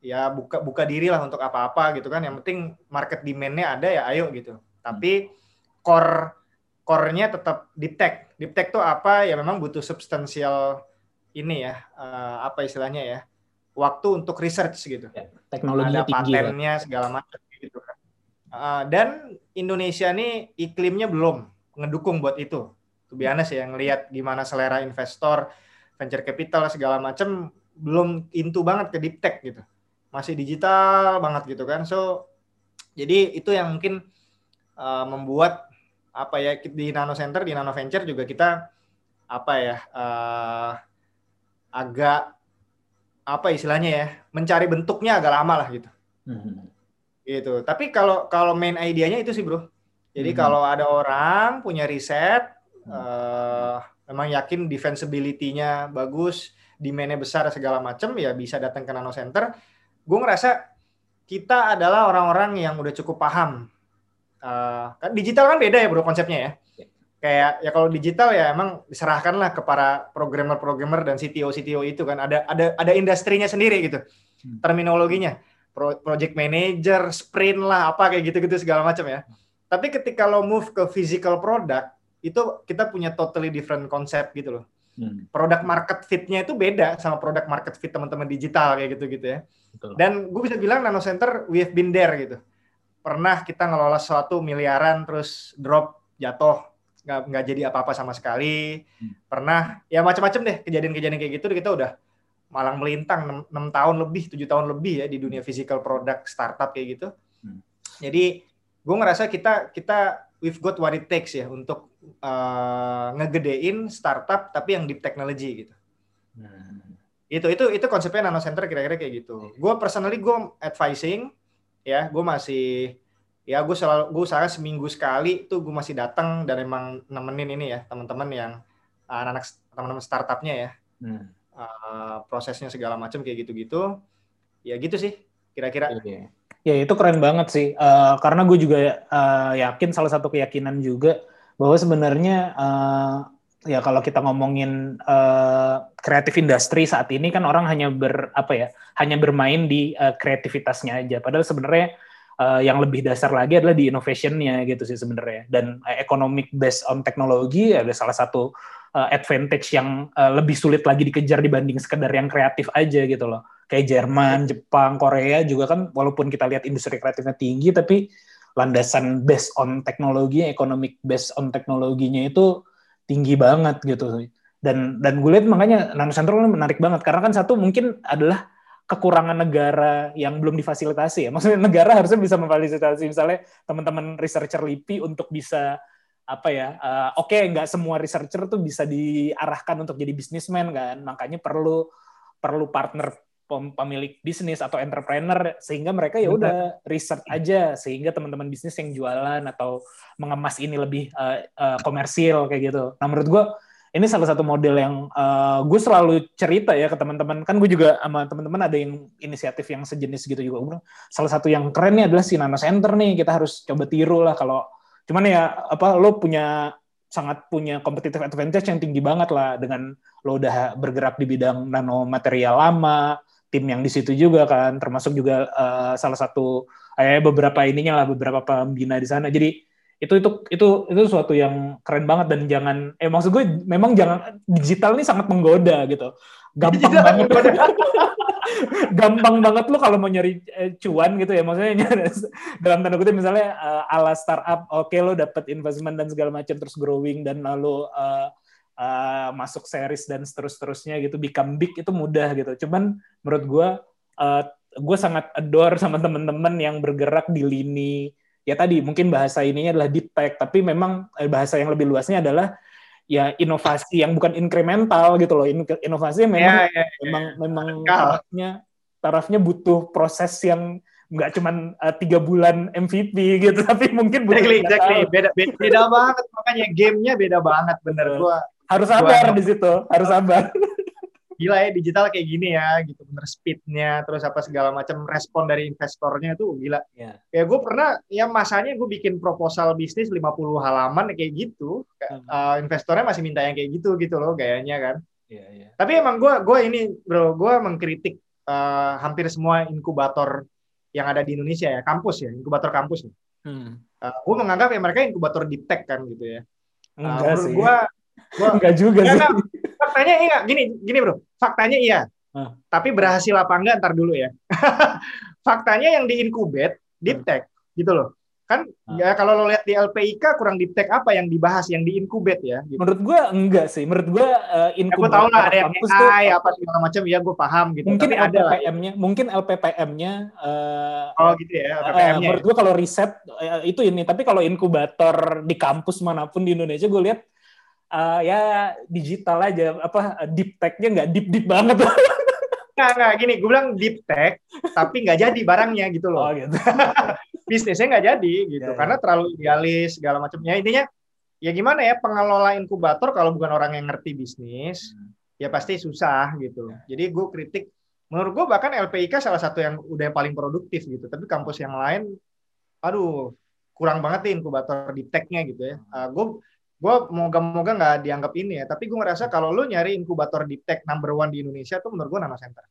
ya buka buka diri lah untuk apa-apa gitu kan. Yang penting market demand-nya ada ya ayo gitu. Tapi core core-nya tetap deep tech. Deep tech tuh apa? Ya memang butuh substansial ini ya, eh, apa istilahnya ya? Waktu untuk research gitu teknologinya ada tinggi patennya segala macam gitu kan. Uh, dan Indonesia nih iklimnya belum ngedukung buat itu. Biasa sih yang lihat gimana selera investor, venture capital segala macam belum into banget ke deep tech gitu. Masih digital banget gitu kan. So jadi itu yang mungkin uh, membuat apa ya di Nano Center di Nano Venture juga kita apa ya uh, agak apa istilahnya ya mencari bentuknya agak lama lah gitu. Hmm. gitu. Tapi kalau kalau main idenya itu sih bro. Jadi Hmm. kalau ada orang punya riset eh, memang yakin defensibility-nya bagus demand-nya besar segala macam ya bisa datang ke Nano Center. Gue ngerasa kita adalah orang-orang yang udah cukup paham Eh, kan digital kan beda ya bro konsepnya ya kayak ya kalau digital ya emang diserahkanlah ke para programmer-programmer dan CTO-CTO itu kan ada ada ada industrinya sendiri gitu Hmm. terminologinya Pro- project manager, sprint lah, apa kayak gitu-gitu segala macam ya. Tapi ketika lo move ke physical product, itu kita punya totally different konsep gitu loh. Hmm. Product market fit-nya itu beda sama product market fit teman-teman digital kayak gitu-gitu ya. Betul. Dan gue bisa bilang Nano Center we have been there gitu. Pernah kita ngelola sesuatu miliaran terus drop jatuh nggak nggak jadi apa-apa sama sekali. Hmm. Pernah ya macam-macam deh kejadian-kejadian kayak gitu kita udah malang melintang 6, tahun lebih, 7 tahun lebih ya di dunia physical product startup kayak gitu. Hmm. Jadi gue ngerasa kita kita we've got what it takes ya untuk eh, ngegedein startup tapi yang deep technology gitu Hmm. itu itu itu konsepnya nano center kira-kira kayak gitu gue personally gue advising ya gue masih ya gue selalu gue usaha seminggu sekali tuh gue masih datang dan emang nemenin ini ya teman-teman yang anak-anak teman-teman startupnya ya Hmm. uh, prosesnya segala macam kayak gitu-gitu. Ya gitu sih, kira-kira. Iya. Ya itu keren banget sih, uh, karena gue juga uh, yakin salah satu keyakinan juga bahwa sebenarnya uh, ya kalau kita ngomongin kreatif uh, industri saat ini kan orang hanya ber apa ya, hanya bermain di uh, kreativitasnya aja. Padahal sebenarnya uh, yang lebih dasar lagi adalah di innovationnya gitu sih sebenarnya. Dan uh, economic based on teknologi ada salah satu uh, advantage yang uh, lebih sulit lagi dikejar dibanding sekedar yang kreatif aja gitu loh kayak Jerman, Jepang, Korea juga kan walaupun kita lihat industri kreatifnya tinggi tapi landasan based on teknologi, economic based on teknologinya itu tinggi banget gitu. Dan dan gue lihat makanya Nano Central menarik banget karena kan satu mungkin adalah kekurangan negara yang belum difasilitasi ya. Maksudnya negara harusnya bisa memfasilitasi misalnya teman-teman researcher LIPI untuk bisa apa ya uh, oke okay, nggak semua researcher tuh bisa diarahkan untuk jadi bisnismen kan makanya perlu perlu partner pemilik bisnis atau entrepreneur sehingga mereka ya udah riset aja sehingga teman-teman bisnis yang jualan atau mengemas ini lebih uh, uh, komersil kayak gitu. Nah menurut gue ini salah satu model yang uh, gue selalu cerita ya ke teman-teman kan gue juga sama teman-teman ada yang inisiatif yang sejenis gitu juga. Gue salah satu yang keren nih adalah si Nano Center nih kita harus coba tiru lah kalau cuman ya apa lo punya sangat punya competitive advantage yang tinggi banget lah dengan lo udah bergerak di bidang nano material lama, tim yang di situ juga kan, termasuk juga uh, salah satu eh beberapa ininya lah beberapa pembina di sana. Jadi itu itu itu itu suatu yang keren banget dan jangan eh maksud gue memang jangan digital ini sangat menggoda gitu. Gampang banget. gampang banget lo kalau mau nyari eh, cuan gitu ya maksudnya dalam tanda kutip misalnya uh, ala startup oke okay, lo dapet investment dan segala macam terus growing dan lalu uh, uh, masuk series dan seterus-terusnya gitu become big itu mudah gitu. Cuman menurut gue uh, gue sangat adore sama temen-temen yang bergerak di lini. Ya tadi mungkin bahasa ininya adalah deep tech tapi memang eh, bahasa yang lebih luasnya adalah ya inovasi yang bukan incremental gitu loh. Inovasi yang memang yeah, yeah, yeah. memang memang tarafnya tarafnya butuh proses yang nggak cuma uh, tiga bulan MVP gitu tapi mungkin butuh exactly, exactly. beda, beda beda banget. Makanya gamenya beda banget bener gua harus sabar di situ harus sabar gila ya digital kayak gini ya gitu bener speednya terus apa segala macam respon dari investornya itu gila yeah. ya gue pernah ya masanya gue bikin proposal bisnis 50 halaman kayak gitu hmm. uh, investornya masih minta yang kayak gitu gitu loh kayaknya kan yeah, yeah. tapi emang gue gue ini bro gue mengkritik uh, hampir semua inkubator yang ada di Indonesia ya kampus ya inkubator kampus ya. Hmm. Uh, eh, gue menganggap ya mereka inkubator di tech kan gitu ya. Enggak uh, sih. Gue Gua, enggak juga ya, sih. Enggak, faktanya iya, gini, gini bro. Faktanya iya. Tapi berhasil apa enggak ntar dulu ya. faktanya yang di incubate deep tech gitu loh. Kan ya kalau lo lihat di LPIK kurang deep tech apa yang dibahas yang di incubate ya. Gitu. Menurut gua enggak sih. Menurut gua uh, incubate. Ya, tahu lah ada yang AI tuh, apa segala macam ya gue paham gitu. Mungkin Tapi LPPM-nya, mungkin LPPM-nya uh, Oh gitu ya, LPPM-nya. Uh, ya? menurut gua kalau riset uh, itu ini, tapi kalau inkubator di kampus mana pun di Indonesia gue lihat uh, ya digital aja apa deep tech-nya nggak deep deep banget nggak nggak gini gue bilang deep tech tapi nggak jadi barangnya gitu loh oh, gitu. bisnisnya nggak jadi gitu ya, ya. karena terlalu idealis segala macamnya intinya ya gimana ya pengelola inkubator kalau bukan orang yang ngerti bisnis hmm. ya pasti susah gitu ya. jadi gue kritik menurut gue bahkan LPIK salah satu yang udah yang paling produktif gitu tapi kampus yang lain aduh kurang banget nih inkubator di tech-nya gitu ya uh, gue gue moga-moga nggak dianggap ini ya tapi gue ngerasa kalau lo nyari inkubator di tech number one di Indonesia tuh menurut gue Nano Center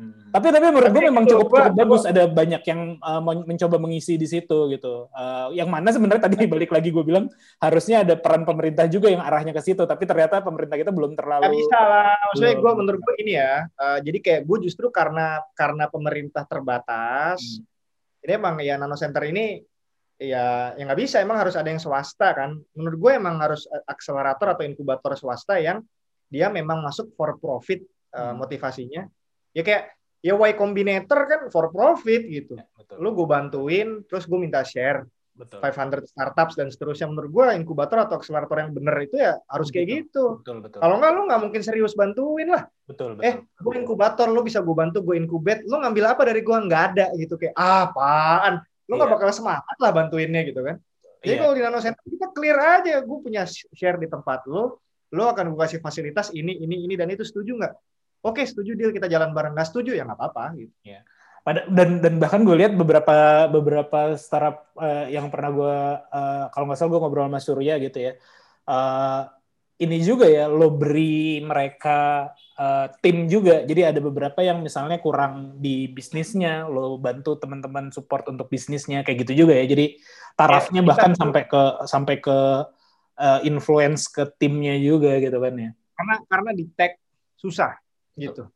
hmm. tapi tapi menurut gue memang cukup, cukup gua, bagus ada banyak yang uh, mencoba mengisi di situ gitu uh, yang mana sebenarnya tadi balik lagi gue bilang harusnya ada peran pemerintah juga yang arahnya ke situ tapi ternyata pemerintah kita belum terlalu Gak bisa lah maksudnya gue menurut gue ini ya uh, jadi kayak gue justru karena karena pemerintah terbatas hmm. jadi emang ya Nano Center ini ya yang nggak bisa. Emang harus ada yang swasta kan? Menurut gue emang harus akselerator atau inkubator swasta yang dia memang masuk for profit uh, motivasinya. Ya kayak ya Y Combinator kan for profit gitu. Ya, betul. lu gue bantuin terus gue minta share betul. 500 startups dan seterusnya. Menurut gue inkubator atau akselerator yang bener itu ya harus betul. kayak gitu. Betul, betul. kalau nggak lu nggak mungkin serius bantuin lah. Betul, betul. eh gue inkubator lu bisa gue bantu gue incubate. Lu ngambil apa dari gue nggak ada gitu. Kayak apaan lo nggak yeah. bakal semangat lah bantuinnya gitu kan. Jadi yeah. kalau di Nano Center kita clear aja, gue punya share di tempat lo, lo akan gue kasih fasilitas ini, ini, ini dan itu setuju nggak? oke setuju deal kita jalan bareng nggak setuju ya nggak apa-apa gitu Pada, dan dan bahkan gue lihat beberapa beberapa startup eh, yang pernah gue eh, kalau nggak salah gue ngobrol sama Surya gitu ya eh, ini juga ya lo beri mereka eh, tim juga. Jadi ada beberapa yang misalnya kurang di bisnisnya lo bantu teman-teman support untuk bisnisnya kayak gitu juga ya. Jadi tarafnya Ya, bahkan sampai ke sampai ke eh, influence ke timnya juga gitu kan ya. Karena karena di tech susah gitu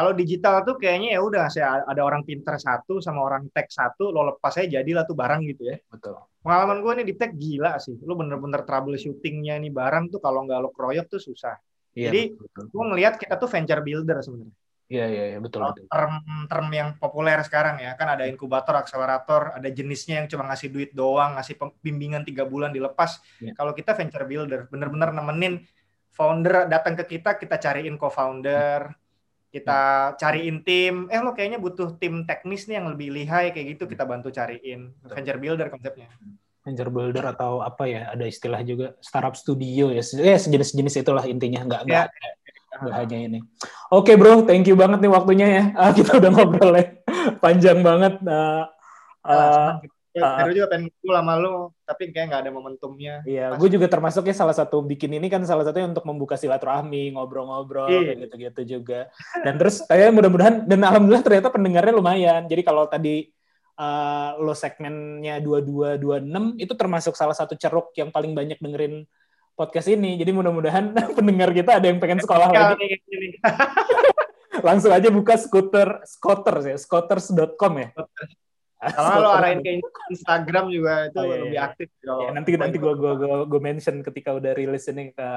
kalau digital tuh kayaknya ya udah saya ada orang pinter satu sama orang tech satu lo lepas aja jadilah tuh barang gitu ya. Betul. Pengalaman gue nih di tech gila sih. Lo bener-bener troubleshootingnya nih barang tuh kalau nggak lo keroyok tuh susah. Iya, Jadi, gue ngelihat kita tuh venture builder sebenarnya. Iya, iya, iya, betul, Kalau betul. term term yang populer sekarang ya kan ada inkubator akselerator ada jenisnya yang cuma ngasih duit doang ngasih bimbingan tiga bulan dilepas. Iya. kalau kita venture builder bener-bener nemenin founder datang ke kita kita cariin co-founder kita cariin tim eh lo kayaknya butuh tim teknis nih yang lebih lihai kayak gitu kita bantu cariin Betul. venture builder konsepnya Venture builder atau apa ya, ada istilah juga startup studio ya, ya sejenis-jenis itulah intinya, nggak nggak Ya. nggak hanya ini. Oke bro, thank you banget nih waktunya ya. Ah, kita udah ngobrol ya, panjang banget. Nah, Nah, eh, ah. baru juga pengen ngobrol sama lo tapi kayak nggak ada momentumnya Iya, gue juga termasuk ya salah satu bikin ini kan salah satunya untuk membuka silaturahmi, ngobrol-ngobrol Iya. gitu-gitu juga. Dan terus saya mudah-mudahan dan alhamdulillah ternyata pendengarnya lumayan. Jadi kalau tadi uh, lo segmennya 2226 itu termasuk salah satu ceruk yang paling banyak dengerin podcast ini. Jadi mudah-mudahan pendengar kita ada yang pengen sekolah Ya, lagi. Langsung aja buka scooter scooters ya, scooters.com ya. Kalau lo arahin ke Instagram juga itu Oh, iya, lebih iya. aktif. kalau- Ya, nanti nanti gue gue gue gue mention ketika udah rilis ini ke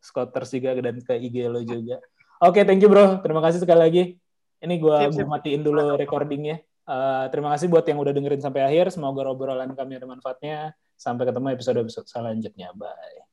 Scotters juga dan ke IG lo juga. Oke, thank you bro. Terima kasih sekali lagi. Ini gue gua matiin dulu recordingnya. Eh, terima kasih buat yang udah dengerin sampai akhir. Semoga obrolan kami ada manfaatnya. Sampai ketemu episode-episode selanjutnya. Bye.